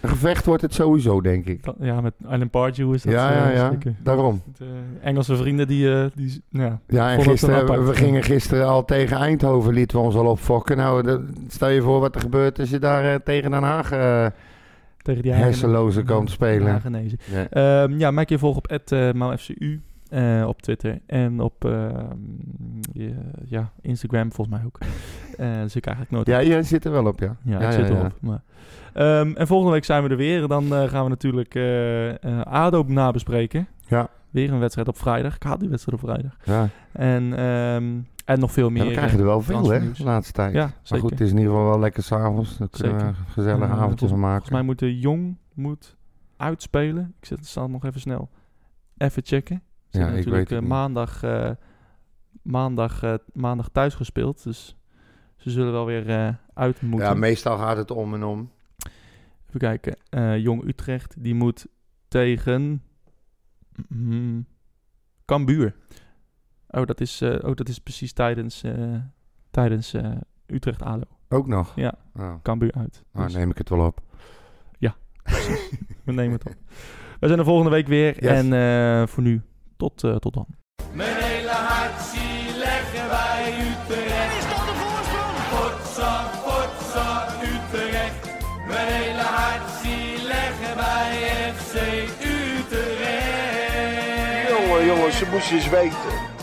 Een gevecht wordt het sowieso, denk ik. Dat- ja, met Island Pardew is dat Ja, eh, ja, ja. zeker. Daarom. De Engelse vrienden die, eh, die ja, Ja, en het gisteren, we gingen gisteren al tegen Eindhoven, lieten we ons al opfokken. Nou, dat- stel je voor wat er gebeurt als je daar eh, tegen Den Haag eh, tegen die hersenloze komt spelen. Ja. Ehm, ja, maak je volg op @maufcu eh op Twitter en op ehm, je- ja, Instagram volgens mij ook. Eh dus ik eigenlijk nooit. Ja, jij zit er wel op, ja. Ja, ja, ik zit ja, erop. Maar. Ehm, en volgende week zijn we er weer. Dan eh, gaan we natuurlijk ADO nabespreken. Ja. Weer een wedstrijd op vrijdag. Ik haat die wedstrijd op vrijdag. Ja. En, ehm, en nog veel meer. we krijgen er wel veel, hè, de laatste tijd. Ja, maar goed, het is in ieder geval wel lekker s'avonds. Kunnen we Zeker. een gezellig Eh, avondje van maken. Volgens mij moet de Jong moet uitspelen. Ik zet het staat nog even snel. Even checken. Ze Ja, hebben ik natuurlijk weet het eh, maandag, eh, maandag, eh, maandag thuis gespeeld. Dus ze zullen wel weer eh, uit moeten. Ja, meestal gaat het om en om. Even kijken. Eh, Jong Utrecht, die moet tegen mm, Cambuur. Oh, dat is, eh, oh, dat is precies tijdens, eh, tijdens eh, Utrecht ADO. Ook nog. Ja. Oh, Cambuur uit. nou, Dus neem ik het wel op. we nemen het op. We zijn er volgende week weer. Yes. En eh, voor nu, tot, eh, tot dan. Mijn hele hart zie leggen wij Utrecht. Is dat de voorsprong? Potsa, potsa, Utrecht. Mijn hele hart zie leggen wij FC Utrecht. Jongen, jongens, ze moesten eens weten.